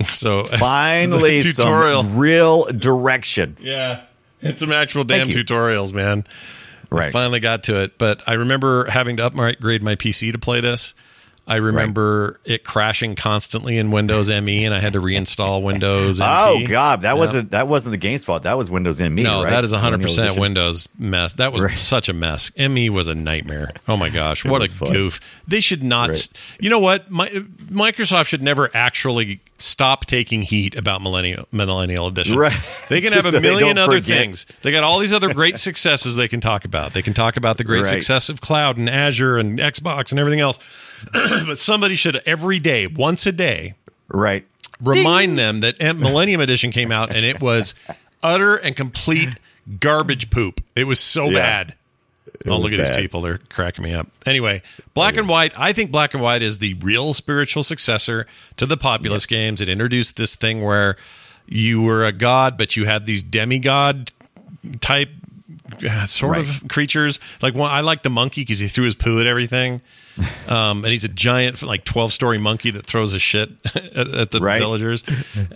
So
Finally,
tutorial.
some real direction.
Yeah, it's some actual damn tutorials, man. I
Right.
finally got to it, but I remember having to upgrade my PC to play this. I remember it crashing constantly in Windows ME, and I had to reinstall Windows.
Oh God, that
Yeah.
wasn't that wasn't the game's fault. That was Windows ME.
No,
right?
that is 100% Windows mess. That was
Right.
such a mess. ME was a nightmare. Oh my gosh, what a
fun.
goof. They should not.
Right.
You know what? My, Microsoft should never actually stop taking heat about Millennial Millennial Edition.
Right.
They can have a
they
million other
forget.
things. They got all these other great successes they can talk about. They can talk about the great
Right.
success of cloud and Azure and Xbox and everything else. but somebody should every day, once a day,
Right.
remind them that Millennium Edition came out and it was utter and complete garbage poop. It was so
Yeah.
bad. Oh,
was
look at these people. They're cracking me up. Anyway, Black and White, I think Black and White is the real spiritual successor to the Populous games. It introduced this thing where you were a god, but you had these demigod type uh, sort of creatures. Like one, I like the monkey because he threw his poo at everything. Um, and he's a giant, like twelve story monkey that throws a shit at, at the
Right.
villagers,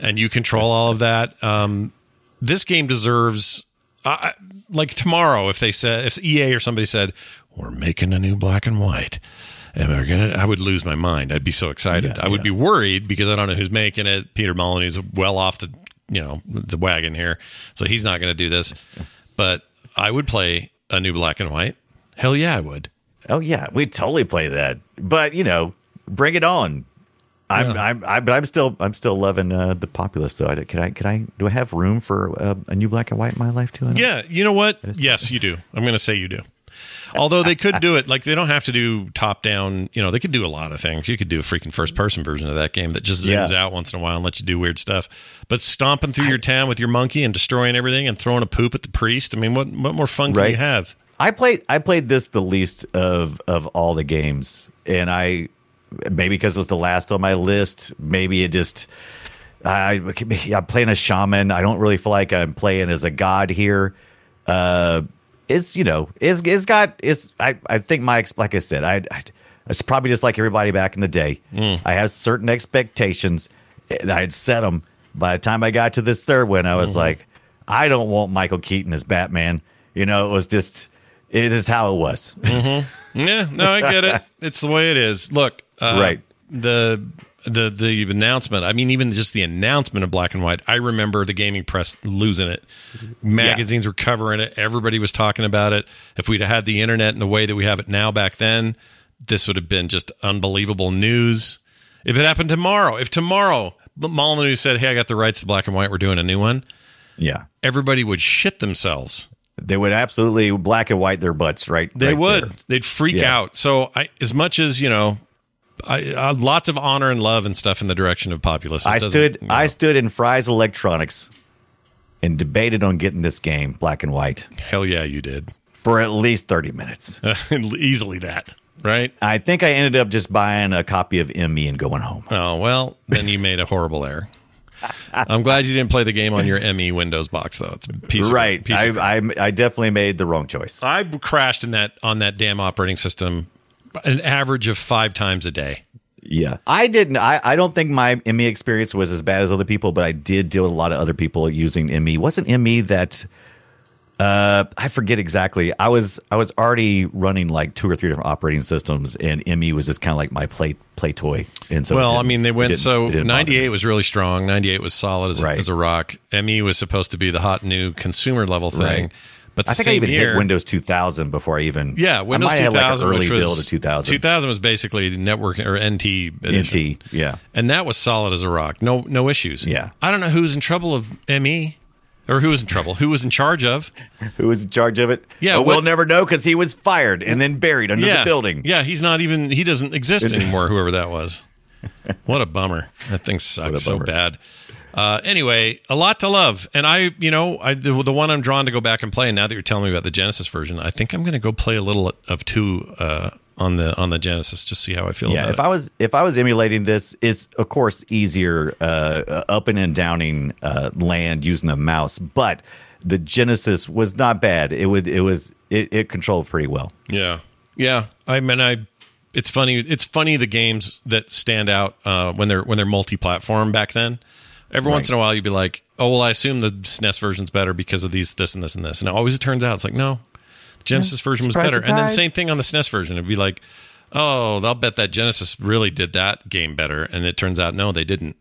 and you control all of that. Um, this game deserves, uh, like tomorrow, if they said, if EA or somebody said, "We're making a new Black and White." And we're gonna. I would lose my mind. I'd be so excited. I would be worried because I don't know who's making it. Peter Molyneux's well off the, you know, the wagon here, so he's not going to do this. But I would play a new Black and White. Hell yeah, I would.
Oh yeah, we'd totally play that. But you know, bring it on. I'm, I'm, I'm, but I'm still, I'm still loving uh, the Populous. So, I, can I, can I, do I have room for uh, a new black and white in my life too?
Yeah, you know what? Yes, you do. I'm going to say you do. Although they could do it, like they don't have to do top down. You know, they could do a lot of things. You could do a freaking first person version of that game that just zooms
Yeah.
out once in a while and lets you do weird stuff. But stomping through your town with your monkey and destroying everything and throwing a poop at the priest. I mean, what what more fun can you have?
I played, I played this the least of of all the games, and I maybe because it was the last on my list. Maybe it just. I, I'm playing a shaman. I don't really feel like I'm playing as a god here. Uh, it's you know, it's it's got it's. I I think my like I said, I, I it's probably just like everybody back in the day. Mm. I had certain expectations, and I had set them. By the time I got to this third one, I was mm-hmm. like, I don't want Michael Keaton as Batman. You know, it was just it is how it was. Mm-hmm.
Yeah, no, I get it. It's the way it is. Look, uh,
Right.
The the the announcement. I mean, even just the announcement of Black and White. I remember the gaming press losing it. Mm-hmm. Magazines were covering it. Everybody was talking about it. If we'd had the internet in the way that we have it now back then, this would have been just unbelievable news. If it happened tomorrow, if tomorrow Molyneux said, "Hey, I got the rights to Black and White. We're doing a new one,"
Yeah,
everybody would shit themselves.
they would absolutely black and white their butts. Right,
They
right
would.
there.
They'd freak
Yeah.
out. So, I, as much as you know, I, I lots of honor and love and stuff in the direction of Populous. It
I stood.
you know.
I stood in Fry's Electronics and debated on getting this game black and white
Hell yeah, you did.
for at least thirty minutes.
Easily that, right?
I think I ended up just buying a copy of ME and going home.
Oh well, then you made a horrible error. I'm glad you didn't play the game on your ME Windows box though. It's a piece of-
right,
piece of
I, I I definitely made the wrong choice.
I crashed in that on that damn operating system an average of five times a day.
Yeah, I didn't. I, I don't think my ME experience was as bad as other people, but I did deal with a lot of other people using ME. Wasn't ME that? Uh, I forget exactly. I was I was already running like two or three different operating systems, and ME was just kind of like my play play toy. And so,
well, I mean, they went so
it didn't bother me.
98 was really strong. 98 was solid as,
Right.
as a rock. ME was supposed to be the hot new consumer level thing.
Right.
But
I think I even
year,
hit Windows 2000 before I even.
Yeah, Windows
might
2000,
had like early
which was
build of 2000.
2000 was basically network or NT edition.
NT, yeah.
and that was solid as a rock. No, no issues.
Yeah.
I don't know who's in trouble of ME, or who was in trouble. Who was in charge of?
Who was in charge of it?
Yeah,
But we'll
what-
never know because he was fired and then buried under
yeah,
the building.
Yeah, he's not even. He doesn't exist anymore. Whoever that was. What a bummer. That thing sucks so bad. Uh, anyway, a lot to love, and I, you know, I the, the one I'm drawn to go back and play. And now that you're telling me about the Genesis version, I think I'm going to go play a little of two uh, on the on the Genesis. Just see how I feel
yeah,
about
if
it.
I was if I was emulating this, is of course easier uh, upping and downing uh, land using a mouse, but the Genesis was not bad. It would it was it, it controlled pretty well.
Yeah, yeah. I mean, I. It's funny. It's funny the games that stand out uh, when they're when they're multi-platform. Back then, every once in a while, you'd be like, "Oh, well, I assume the SNES version's better because of these, this, and this, and this." And always it turns out it's like, no, the Genesis version was
Surprise,
better. And then same thing on the SNES version. It'd be like, "Oh, they'll bet that Genesis really did that game better," and it turns out no, they didn't.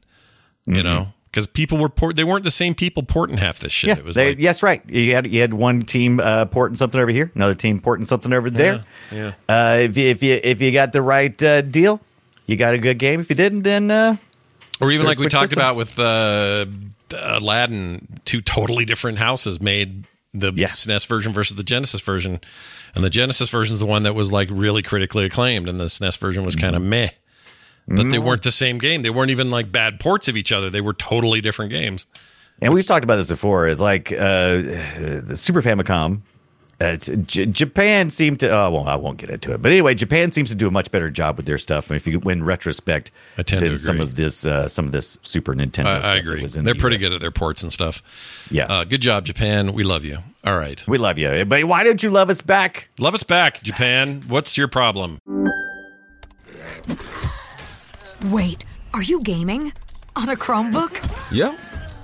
You
Mhm.
know, because people were port. They weren't the same people porting half this shit.
Yeah,
it was
they,
like,
yes, right. You had you had one team uh, porting something over here, another team porting something over there.
yeah.
Uh, if you if you if you got the right uh, deal, you got a good game. If you didn't, then uh,
Or even like we talked
systems.
about with uh, Aladdin, two totally different houses made the SNES version versus the Genesis version, and the Genesis version is the one that was like really critically acclaimed, and the SNES version was kind of meh. But they
Mm.
weren't the same game. They weren't even like bad ports of each other. They were totally different games.
And we've talked about this before. It's like uh, the Super Famicom. Uh, it's, J- Japan seemed to. Oh, well, I won't get into it. But anyway, Japan seems to do a much better job with their stuff. And if you, in retrospect,
I tend to
than some of this, uh, some of this Super Nintendo.
I,
stuff
I agree.
was in
They're
the
pretty
US.
good at their ports and stuff.
Yeah.
Uh, good job, Japan. We love you. All right.
We love you, but why don't you love us back?
Love us back, Japan. What's your problem?
Wait, are you gaming? On a Chromebook?
Yep.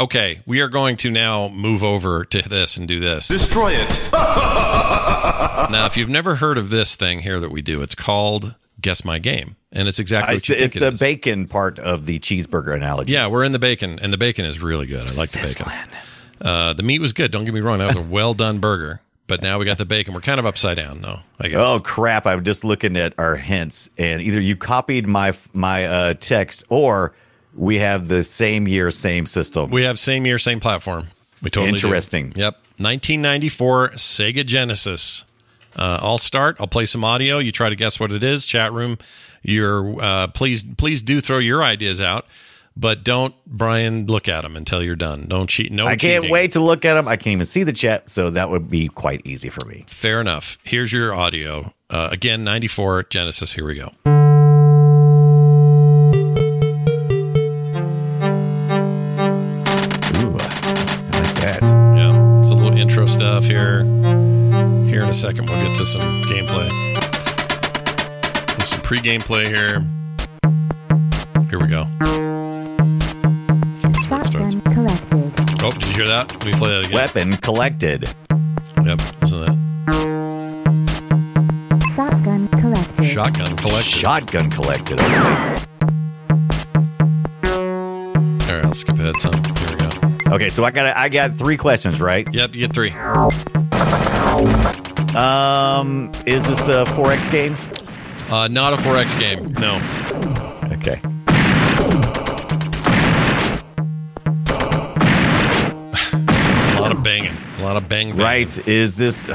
Okay, we are going to now move over to this and do this.
Destroy it.
now, if you've never heard of this thing here that we do, it's called Guess My Game. And it's exactly what
it's
you
it's
think it
the
is.
bacon part of the cheeseburger analogy.
Yeah, we're in the bacon, and the bacon is really good. I like the bacon. Uh, the meat was good. Don't get me wrong; that was a well done burger. But now we got the bacon. We're kind of upside down, though. I guess.
Oh crap! I'm just looking at our hints, and either you copied my my uh, text, or we have the same year, same system.
We have same year, same platform. We totally do.
Interesting.
Yep, 1994 Sega Genesis. Uh, I'll start. I'll play some audio. You try to guess what it is. Chat room. You're uh, please please do throw your ideas out, but don't Brian look at them until you're done. Don't cheat. No,
I can't
cheating.
wait to look at them. I can't even see the chat, so that would be quite easy for me.
Fair enough. Here's your audio. Uh, again, 94 Genesis. Here we go. Here. Here in a second, we'll get to some gameplay. There's some pre-gameplay here. Here we go. I think this where it starts. Oh, did you hear that? Let me play that again.
Weapon collected.
Yep, listen to
Shotgun collected.
Shotgun collected.
Shotgun collected.
All right, I'll skip ahead some. Here we go.
Okay, so I got I got three questions, right?
Yep, you get three.
Um, is this a 4X game?
Uh, not a 4X game. No.
Okay.
A lot of banging. A lot of bang bang.
Right? Is this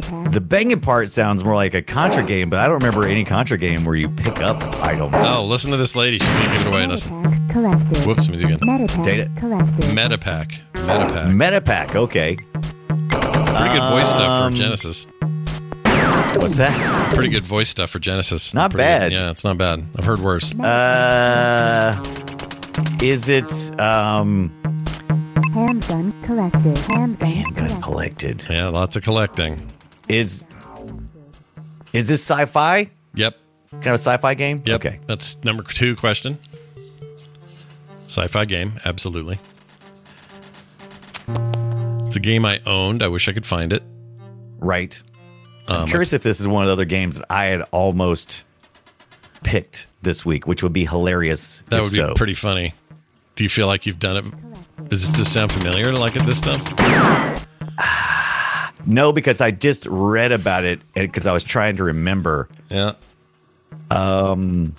the banging part sounds more like a Contra game, but I don't remember any Contra game where you pick up items.
Oh, listen to this lady. She's going to give it away. Listen.
Collected.
Whoops, let me do it again.
Metapack
Data.
collected.
Metapack. Metapack.
Metapack. Okay.
Pretty good voice stuff
Um,
for Genesis.
What's that?
Pretty good voice stuff for Genesis.
Not
Pretty
bad.
good. Yeah, it's not bad. I've heard worse.
Uh, is it um
Handgun collected. Handgun
handgun collected?
Yeah, lots of collecting.
Is is this sci-fi?
Yep.
Kind of a sci-fi game?
Yep.
Okay.
That's number two question. Sci-fi game, absolutely. It's a game I owned. I wish I could find it.
Right. I'm
Um,
curious if this is one of the other games that I had almost picked this week, which would be hilarious.
That would be
so.
pretty funny. Do you feel like you've done it? Does this sound familiar? Like it this stuff?
No, because I just read about it because I was trying to remember.
Yeah.
Um,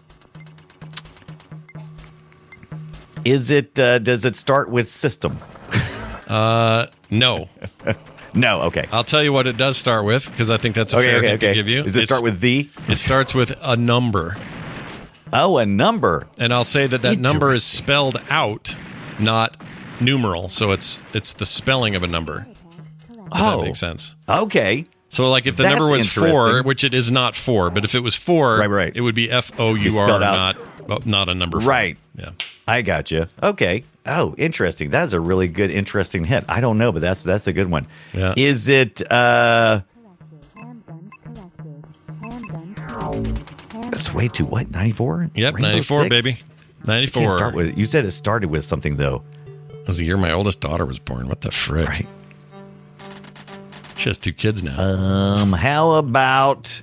Is it? Uh, does it start with system?
Uh, no.
no. Okay.
I'll tell you what it does start with because I think that's a
Okay,
fair
okay,
hint to
okay.
give you.
Does it start with the?
It starts with a number.
Oh, a number.
And I'll say that that number is spelled out, not numeral. So it's it's the spelling of a number.
Oh.
that makes sense.
Okay.
So like if the
That's
number was four, which it is not four, but if it was four, right, right. it would be F O U R, not well, not a number. four.
Right.
Yeah.
I got you. Okay. Oh, interesting. That's a really good, interesting hint. I don't know, but that's that's a good one.
Yeah.
Is it? uh That's way too what? Ninety four.
Yep, 94, baby. 94.
Start with, you said it started with something though.
It was the year my oldest daughter was born. What the frick? Right. She has two kids now.
Um, how about?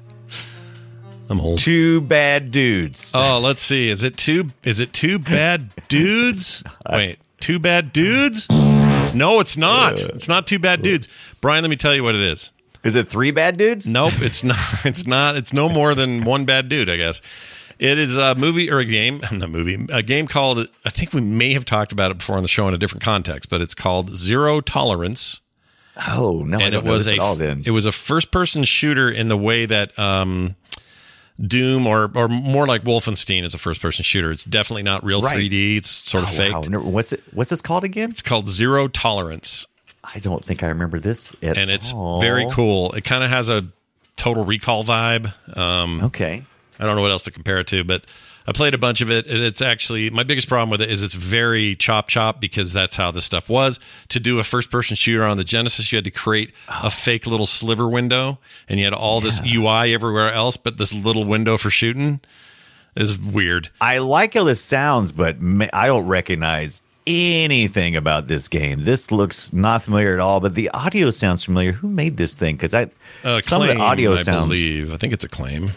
I'm old.
Two bad dudes.
Oh, let's see. Is it two? Is it two bad dudes? Wait, two bad dudes? No, it's not. It's not two bad dudes. Brian, let me tell you what it is.
Is it three bad dudes?
Nope, it's not. It's not. It's no more than one bad dude, I guess. It is a movie or a game, I'm not a movie, a game called. I think we may have talked about it before on the show in a different context, but it's called Zero Tolerance.
Oh no!
And it was a
all. Then
it was a first person shooter in the way that um, Doom or or more like Wolfenstein is a first person shooter. It's definitely not real
Right.
3D. It's sort of
Oh,
fake.
wow. What's it? What's this called again?
It's called Zero Tolerance,
I don't think I remember this. At
and it's
all.
very cool. It kind of has a Total Recall vibe. Um,
okay.
I don't know what else to compare it to, but I played a bunch of it. and It's actually my biggest problem with it is it's very chop chop because that's how this stuff was. To do a first person shooter on the Genesis, you had to create a fake little sliver window, and you had all this UI everywhere else, but this little window for shooting is weird.
I like how this sounds, but I don't recognize anything about this game. This looks not familiar at all, but the audio sounds familiar. Who made this thing? Because I
Uh,
some of the audio
I
sounds.
believe. I think it's Acclaim.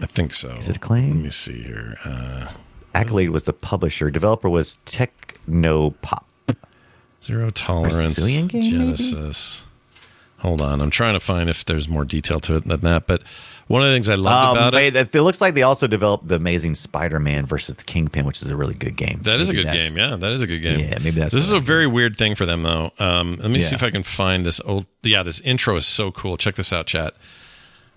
I think so.
Is it Acclaim?
Let me see here. Uh,
Accolade was the publisher. Developer was Technopop.
Zero tolerance.
Game, maybe?
Genesis. Hold on, I'm trying to find if there's more detail to it than that. But one of the things I loved
Um,
about it,
it, it looks like they also developed the Amazing Spider-Man versus the Kingpin, which is a really good game.
that is a good game. Yeah, that is a good game.
Yeah, maybe that's
This is a very weird thing for them, though. Um, let me see if I can find this old. Yeah, this intro is so cool. Check this out, chat.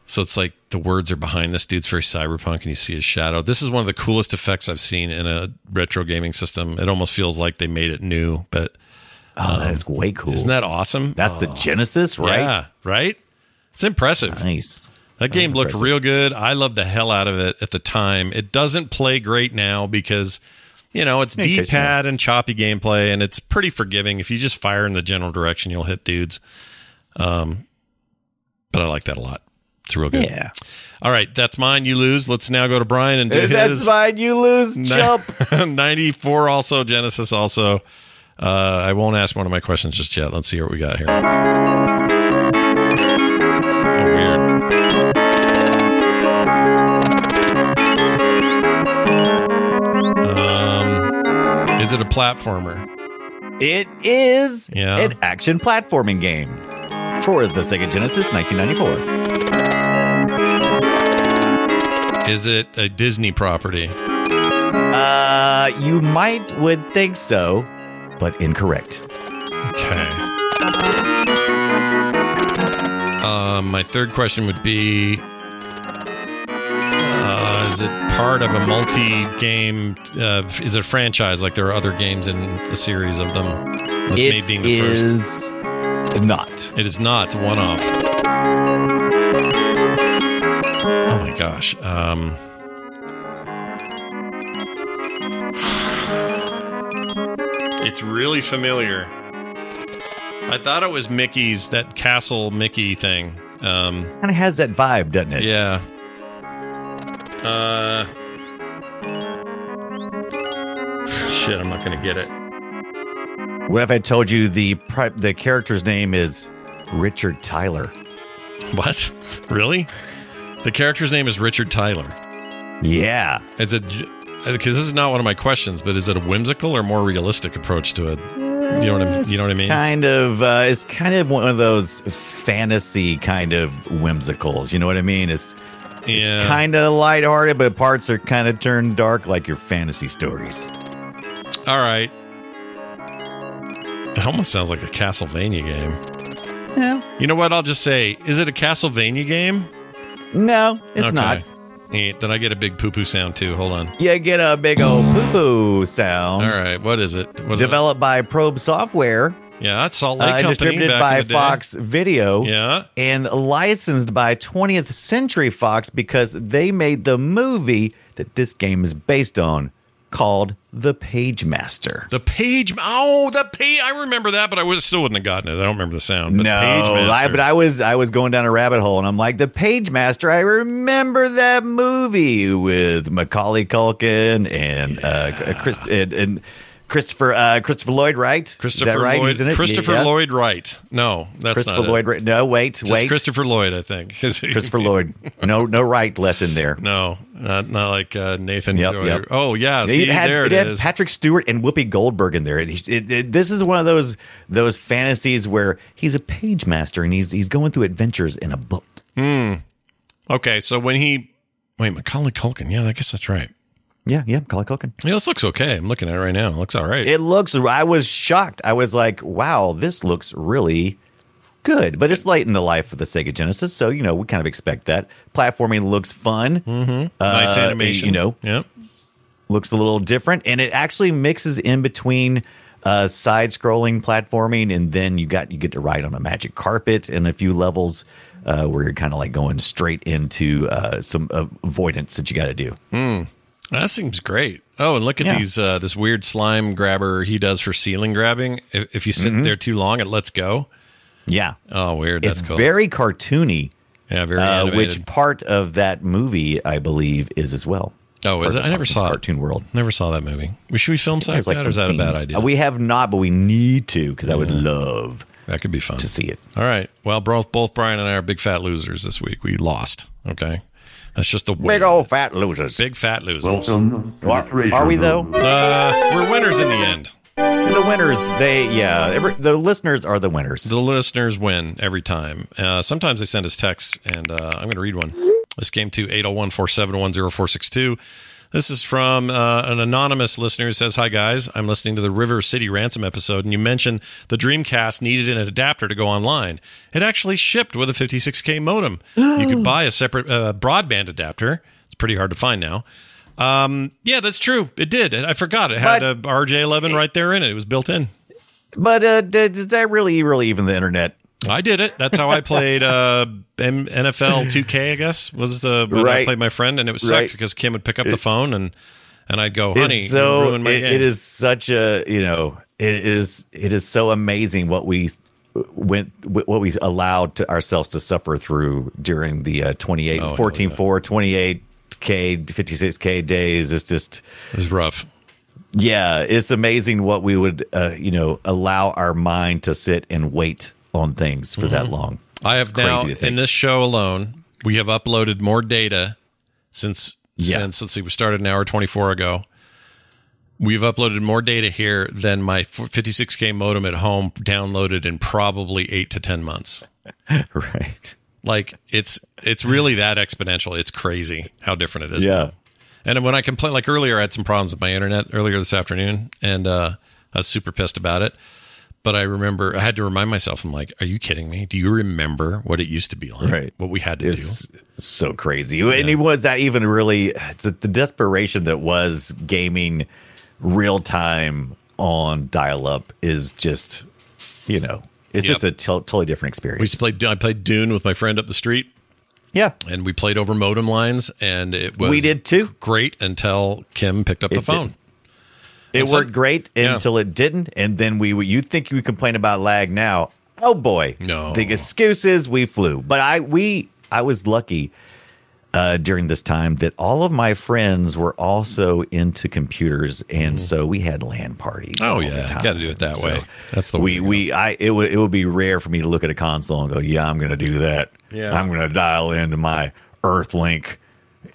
So it's like the words are behind this dude's very cyberpunk, and you see his shadow. This is one of the coolest effects I've seen in a retro gaming system. It almost feels like they made it new, but
Oh, that is way cool.
Isn't that awesome?
That's the
Oh.
Genesis, right?
Yeah, right. It's impressive.
Nice.
That game looked
impressive.
real good. I loved the hell out of it at the time. It doesn't play great now because, you know, it's
Yeah, 'cause,
D pad and choppy gameplay, and it's pretty forgiving. If you just fire in the general direction, you'll hit dudes. Um, but I like that a lot. It's real good.
Yeah.
All right, that's mine. You lose. Let's now go to Brian and do
That's
his.
fine. You lose. Jump.
94 also, Genesis also. Uh, I won't ask one of my questions just yet. Let's see what we got here. Oh, weird. Um, is it a platformer?
It is
Yeah.
an action platforming game for the Sega Genesis 1994.
Is it a Disney property?
Uh, you might would think so, but incorrect.
Okay. Um, my third question would be: uh, Is it part of a multi-game? Uh, is it a franchise? Like there are other games in a series of them. This may being the first.
is not.
It is not. It's a one-off. My gosh. Um, it's really familiar. I thought it was Mickey's that castle Mickey thing. Um,
Kind of has that vibe, doesn't it?
yeah. Uh. Shit, I'm not gonna get it.
What if I told you the pri- the character's name is Richard Tyler?
What? Really? The character's name is Richard Tyler.
Yeah.
Is it because this is not one of my questions, but is it a whimsical or more realistic approach to it? You know what I'm, you know what I mean?
Kind of. Uh, it's kind of one of those fantasy kind of whimsicals. You know what I mean? It's,
Yeah.
kind of lighthearted, but parts are kind of turned dark, like your fantasy stories.
All right. It almost sounds like a Castlevania game.
Yeah.
You know what? I'll just say, is it a Castlevania game?
No, it's
Okay.
not.
Eh, Then I get a big poo poo sound too. Hold on.
You get a big old poo poo sound.
All right. What is it? What
Developed by Probe Software.
Yeah, that's Salt Lake
uh,
Company.
distributed
back
by
in the day.
Fox Video.
Yeah.
And licensed by 20th Century Fox because they made the movie that this game is based on called The Pagemaster.
The page. Oh, the page. I remember that, but I was, still wouldn't have gotten it. I don't remember the sound. The
no, I, but I was I was going down a rabbit hole, and I'm like, the Pagemaster. I remember that movie with Macaulay Culkin and uh, Chris and, and Christopher uh, Christopher Lloyd Wright.
Christopher
right?
Lloyd.
He's in it?
Christopher
Yeah.
Lloyd Wright. No, that's
Christopher. Lloyd. Wright. No, wait,
Just
wait.
Christopher Lloyd, I think.
Christopher Lloyd. No, no right left in there.
No, not not like uh, Nathan.
Yep, yep.
Oh yeah, see
it had,
there it
it
is.
Patrick Stewart and Whoopi Goldberg in there. It- this is one of those those fantasies where he's a page master and he's he's going through adventures in a book.
Hmm. Okay, so when he wait, Macaulay Culkin. Yeah, I guess that's right.
Yeah, yeah, Macaulay Culkin.
Yeah, this looks okay. I'm looking at it right now. It looks all right.
It looks. I was shocked. I was like, "Wow, this looks really good." But it's late in the life of the Sega Genesis, so you know we kind of expect that. Platforming looks fun.
Mm-hmm. Nice
Uh,
animation.
You know,
Yep.
looks a little different, and it actually mixes in between uh, side-scrolling platforming, and then you got you get to ride on a magic carpet in a few levels uh, where you're kind of like going straight into uh, some avoidance that you got to do.
Hmm. That seems great. Oh, and look at
Yeah.
these uh, this weird slime grabber he does for ceiling grabbing. If, if you sit
Mhm.
there too long, it lets go.
Yeah.
Oh, weird. That's
it's
cool.
very cartoony.
yeah, very
uh, which part of that movie I believe is as well.
oh, is it? I never saw it.
Cartoon World.
Never saw that movie. We should we film something like that, or is that
some
a bad idea?
We have not, but we need to because I would love
that could be fun
to see it.
All right. Well, both both Brian and I are big fat losers this week. We lost. Okay, that's just the way.
Big old fat losers.
big fat losers.
Are, are we though?
Uh, we're winners in the end.
The winners, they yeah, every, the listeners are the winners.
The listeners win every time. Uh, sometimes they send us texts, and uh, I'm going to read one. This came to 801 471 0462. This is from uh, an anonymous listener who says, Hi, guys. I'm listening to the River City Ransom episode, and you mentioned the Dreamcast needed an adapter to go online. It actually shipped with a 56K modem. you could buy a separate uh, broadband adapter. It's pretty hard to find now. Um, yeah, that's true. It did. I forgot. It had a RJ11 right there in it. It was built in.
But uh, does that really, really even the internet?
I did it. That's how I played uh, M- NFL 2K. I guess was the when I played my friend, and it was
Right.
sucked because Kim would pick up the phone and and I'd go,
It's
"Honey,
so
you ruined my
it-
game."
it is such a you know it is it is so amazing what we went what we allowed to ourselves to suffer through during the uh, 28
Oh,
14
yeah.
4 28 k 56k days it's just
It was rough.
yeah it's amazing what we would uh, you know allow our mind to sit and wait on things for that long
I have now in this show alone, we have uploaded more data since
Yeah.
since let's see, we started an hour 24 ago. We've uploaded more data here than my 56k modem at home downloaded in probably eight to ten months.
right
Like it's it's really that exponential. It's crazy how different it is.
Yeah.
now. And when I complain, like earlier, I had some problems with my internet earlier this afternoon, and uh, I was super pissed about it. But I remember I had to remind myself. I'm like, "Are you kidding me? Do you remember what it used to be like?
Right.
What we had to do?
it's so crazy and it was that even really it's the desperation that was gaming real time on dial up is just you know it's
Yep.
just a totally different experience
We used to play. I played Dune with my friend up the street,
yeah
and we played over modem lines, and it was
we did too
great until Kim picked up the phone.
did. It
some-
worked great
Yeah.
until it didn't and then we you'd think you complain about lag now oh boy
No.
the excuses we flew but i we i was lucky uh, during this time that all of my friends were also into computers, and so we had LAN parties.
Mm-hmm. Oh yeah, got to do it that
So
way. That's the
we
way.
we I it would it would be rare for me to look at a console and go, yeah, I'm going to do that.
Yeah.
I'm going to dial into my EarthLink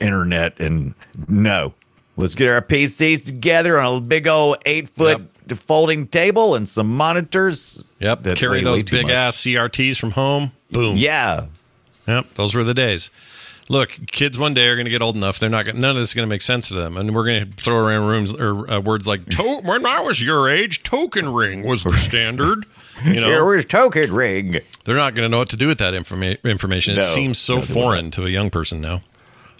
internet, and no, let's get our PCs together on a big old eight foot folding table and some monitors.
Yep. Carry those big
much.
ass CRTs from home. Boom.
Yeah.
Yep. Those were the days. Look, kids one day are going to get old enough. They're not. Gonna, none of this is going to make sense to them, and we're going to throw around rooms or uh, words like to- "when I was your age, token ring was the standard." You know,
Here was token ring.
they're not going to know what to do with that informa- information. It
No.
seems so foreign to a young person now.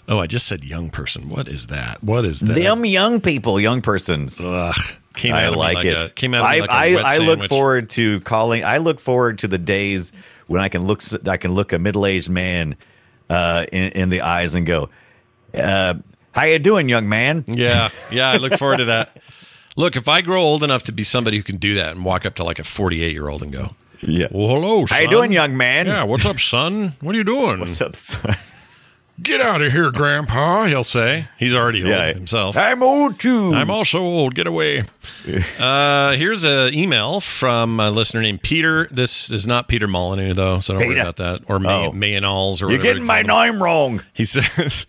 Oh, I just said young person. What is that? What is that?
Them young people, young persons.
Ugh, came
I
out of
like,
like
it.
a- came out
I,
like a
I, I look forward to calling. I look forward to the days when I can look. I can look a middle aged man uh, in, in the eyes and go, uh, "How you doing, young man?"
Yeah, yeah, I look forward to that. Look, if I grow old enough to be somebody who can do that and walk up to like a 48 year old and go,
Yeah.
Well, hello,
How you doing, young man?
Yeah, what's up, son? What are you doing?
What's up, son?
Get out of here, Grandpa, he'll say. He's already old
Yeah.
himself.
I'm old too.
I'm also old. Get away. Uh, here's an email from a listener named Peter. This is not Peter Molyneux, though, so don't worry about that. Or May,
Oh.
Mayonals or
You're getting my name wrong.
He says,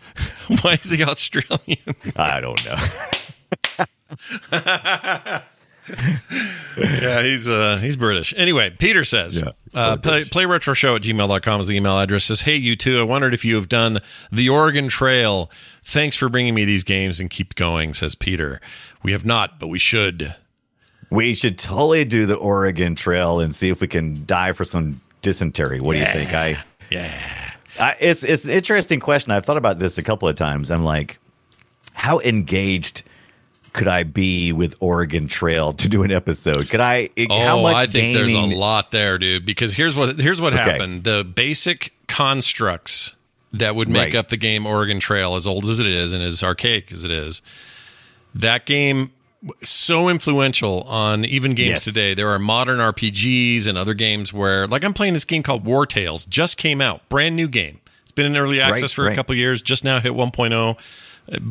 Why is he Australian?
I don't know.
yeah, he's uh he's British. Anyway, Peter says, uh, play, play retro show at gmail.com is the email address. Says, Hey, you two, I wondered if you have done the Oregon Trail. Thanks for bringing me these games and keep going, says Peter. We have not, but we should.
We should totally do the Oregon Trail and see if we can die for some dysentery. What do you think? I
yeah.
I, it's it's an interesting question. I've thought about this a couple of times. I'm like, how engaged could I be with Oregon Trail to do an episode? Could I?
Oh,
how much
I think there's a lot there, dude. Because here's what here's what
Okay.
happened: the basic constructs that would make
Right.
up the game Oregon Trail, as old as it is and as archaic as it is, that game so influential on even games
Yes.
today. There are modern RPGs and other games where, like, I'm playing this game called Wartales, just came out, brand new game. It's been in early access
Right,
for a
right.
couple years, just now hit 1.0.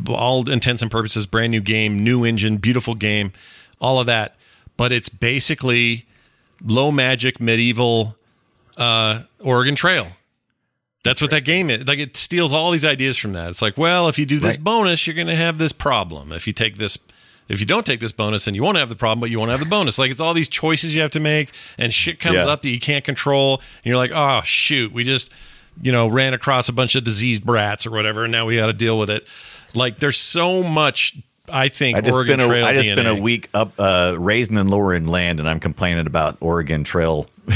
All intents and purposes, brand new game, new engine, beautiful game, all of that. But it's basically low magic medieval uh, Oregon Trail. That's what that game is. Like it steals all these ideas from that. It's like, well, if you do this
Right.
bonus, you're going to have this problem. If you take this, if you don't take this bonus, then you won't have the problem, but you won't have the bonus. Like it's all these choices you have to make, and shit comes
Yeah.
up that you can't control, and you're like, oh shoot, we just, you know, ran across a bunch of diseased brats or whatever, and now we got to deal with it. Like there's so much. I think
I just
Oregon
a,
Trail
I just
DNA.
spent a week up uh, raising and lowering land, and I'm complaining about Oregon Trail.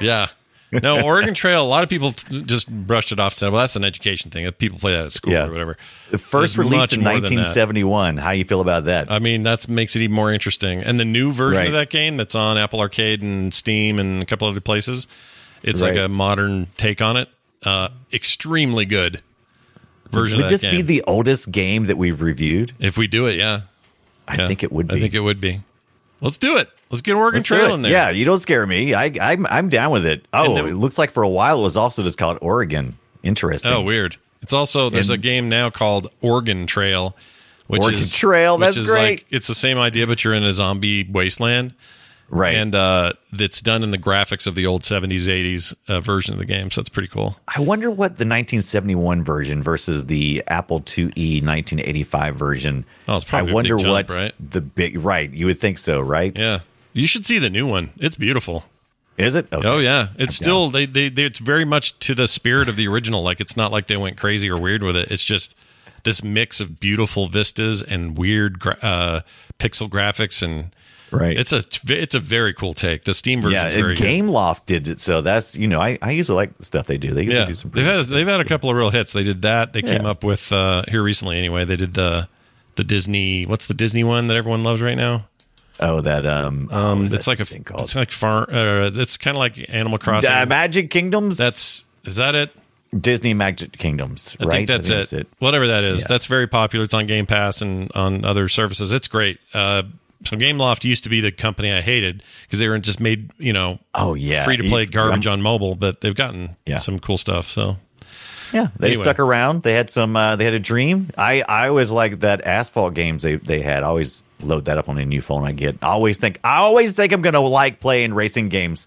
Yeah. No, Oregon Trail. A lot of people just brushed it off and said, "Well, that's an education thing. People play that at school
Yeah.
or whatever."
The first
It's
released in
more than that.
1971. How you feel about that?
I mean, that makes it even more interesting. And the new version
Right.
of that game that's on Apple Arcade and Steam and a couple other places, it's like a modern take on it. Uh, extremely good version
Would
of
this
that
be the oldest game that we've reviewed?
if we do it, yeah,
I
Yeah.
think it would be.
I think it would be. Let's do it. Let's get Oregon
Let's
Trail in there.
Yeah, you don't scare me. I, I'm I'm down with it. Oh,
then-
it looks like for a while it was also just called Oregon. Interesting.
Oh, weird. It's also there's a game now called Organ Trail, which
Oregon
is
Trail,
which
that's
is
great.
like it's the same idea, but you're in a zombie wasteland,
Right.
and uh, it's done in the graphics of the old 70s, 80s uh, version of the game. So it's pretty cool.
I wonder what the 1971 version versus the Apple IIe 1985 version.
Oh, it's probably
I wonder what's
right?
the big right. You would think so, right?
Yeah, you should see the new one. It's beautiful.
Is it? Okay.
Oh yeah, it's still they, they they it's very much to the spirit of the original. Like it's not like they went crazy or weird with it. It's just this mix of beautiful vistas and weird uh, pixel graphics and
Right.
It's a it's a very cool take. The Steam version
yeah,
is very
and
good.
Gameloft did it, so that's you know I, I usually like the stuff they do. They usually
Yeah,
do some
they've
pretty
had they've had a couple of real hits. They did that. They came up with uh, here recently anyway. They did the the Disney. What's the Disney one that everyone loves right now?
Oh, that um,
Um, it's
that
like a
thing called?
it's like far. Uh, it's kind of like Animal Crossing.
Uh, Magic Kingdoms.
That's is that it?
Disney Magic Kingdoms.
I
right?
think that's
that's
it. Whatever that is,
Yeah.
that's very popular. It's on Game Pass and on other services. It's great. Uh, so Gameloft used to be the company I hated because they were just made you know
Oh yeah,
free to play garbage on mobile, but they've gotten
Yeah.
some cool stuff. So
Yeah, they
Anyway.
stuck around. They had some. Uh, they had a dream. I I always like that asphalt games they they had. I always load that up on a new phone I get. I always think I always think I'm gonna like playing racing games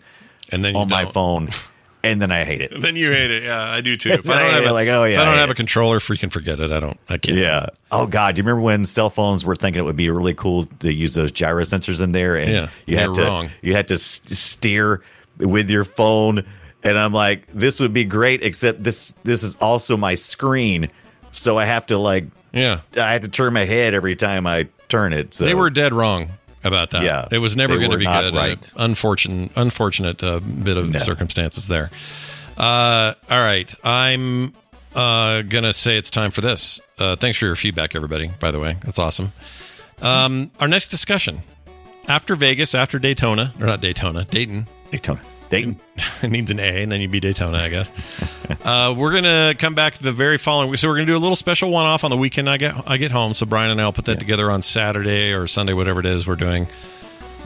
and then
on my phone, and then I hate it.
Then you hate it. Yeah, I do too. If I don't have a,
like, oh,
if
yeah,
I don't
I
have a controller, freaking forget it. I don't. I can't.
Yeah. Oh God, do you remember when cell phones were thinking it would be really cool to use those gyro sensors in there, and
Yeah,
you had to
wrong.
you had to steer with your phone And I'm like, this would be great, except this this is also my screen, so I have to like,
yeah,
I have to turn my head every time I turn it. So
They were dead wrong about that.
Yeah,
it was never going to be good.
right.
Unfortunate, unfortunate uh, bit of circumstances there. Uh, all right, I'm uh, gonna say it's time for this. Uh, thanks for your feedback, everybody. By the way, that's awesome. Um, our next discussion after Vegas, after Daytona, or not Daytona, Dayton.
Daytona. Dayton.
it needs an A, and then you'd be Daytona, I guess. uh, we're gonna come back the very following. So we're gonna do a little special one-off on the weekend. I get I get home. So Brian and I will put that together on Saturday or Sunday, whatever it is we're doing.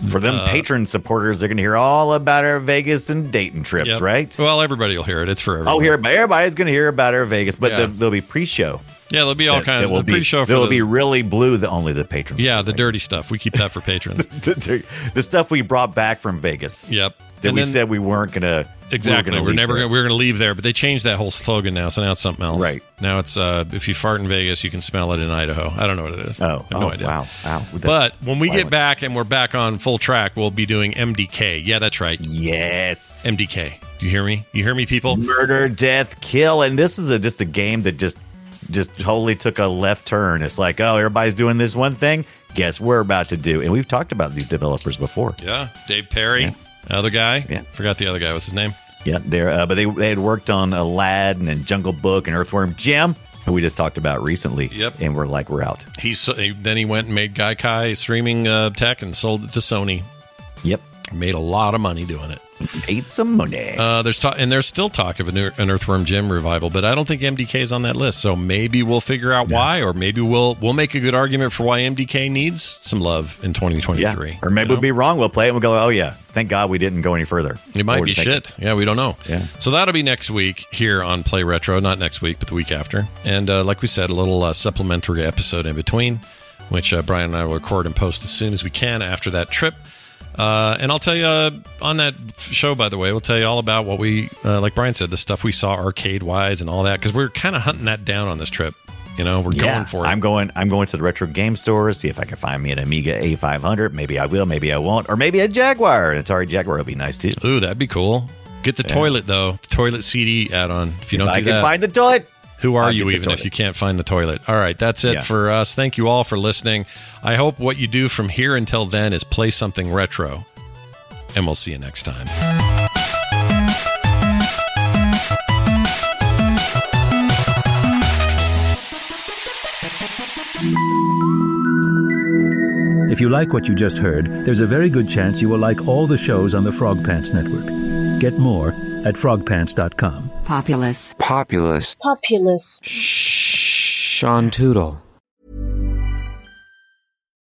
For them
Uh,
patron supporters, they're going to hear all about our Vegas and Dayton trips,
Yep.
right?
Well, everybody will hear it. It's for everyone.
Oh, here, everybody's going to hear about our Vegas, but
Yeah.
there'll be pre-show.
Yeah, there'll be all
That-
kinds of
will be-
pre-show. For
That'll
the,
be really blue. The only the patrons.
yeah, the dirty stuff. We keep that for patrons.
the, the stuff we brought back from Vegas.
Yep.
That
And
we
then-
said we weren't going to.
Exactly. We're, never gonna, we're going to leave there, but they changed that whole slogan now, so now it's something else.
Right.
Now it's uh, if you fart in Vegas, you can smell it in Idaho. I don't know what it is.
Oh,
have no
oh,
idea.
wow, wow. That's
But when we get back and we're back on full track, we'll be doing MDK. Yeah, that's right.
Yes.
MDK. Do you hear me? You hear me, people?
Murder, death, kill, and this is a, just a game that just just totally took a left turn. It's like, oh, everybody's doing this one thing. Guess we're about to do, and we've talked about these developers before.
Yeah. Dave Perry, other guy.
Yeah.
Forgot the other guy. What's his name?
Yeah, they're uh, but they they had worked on Aladdin and Jungle Book and Earthworm Jim, who we just talked about recently.
Yep.
and we're like, we're out.
He's then he went and made Gaikai streaming uh, tech and sold it to Sony.
Yep,
made a lot of money doing it.
Made some money.
Uh, there's talk, and there's still talk of an, Ear- an Earthworm Jim revival, but I don't think MDK is on that list. So maybe we'll figure out why, or maybe we'll we'll make a good argument for why MDK needs some love in 2023.
Yeah, or maybe we'll be wrong. We'll play it and we'll go, oh yeah, thank God we didn't go any further.
It might be
you think?
shit. Yeah, we don't know.
Yeah.
So that'll be next week here on Play Retro. Not next week, but the week after. And uh, like we said, a little uh, supplementary episode in between, which uh, Brian and I will record and post as soon as we can after that trip. Uh, and I'll tell you uh, on that show, by the way, we'll tell you all about what we, uh, like Brian said, the stuff we saw arcade wise and all that, because we're kind of hunting that down on this trip. You know, we're
Yeah,
going for it.
I'm going. I'm going to the retro game store see if I can find me an Amiga A500. Maybe I will. Maybe I won't. Or maybe a Jaguar. An Atari Jaguar would be nice too.
Ooh, that'd be cool. Get the
Yeah.
toilet though, the toilet CD add-on. If you don't
If I
do
can
that,
find the toilet.
Who are
I'll
you even if you can't find the toilet? All right, that's it
Yeah.
for us. Thank you all for listening. I hope what you do from here until then is play something retro. And we'll see you next time.
If you like what you just heard, there's a very good chance you will like all the shows on the Frog Pants Network. Get more at frogpants.com.
Populous.
Populous.
Populous.
Sean Toodle.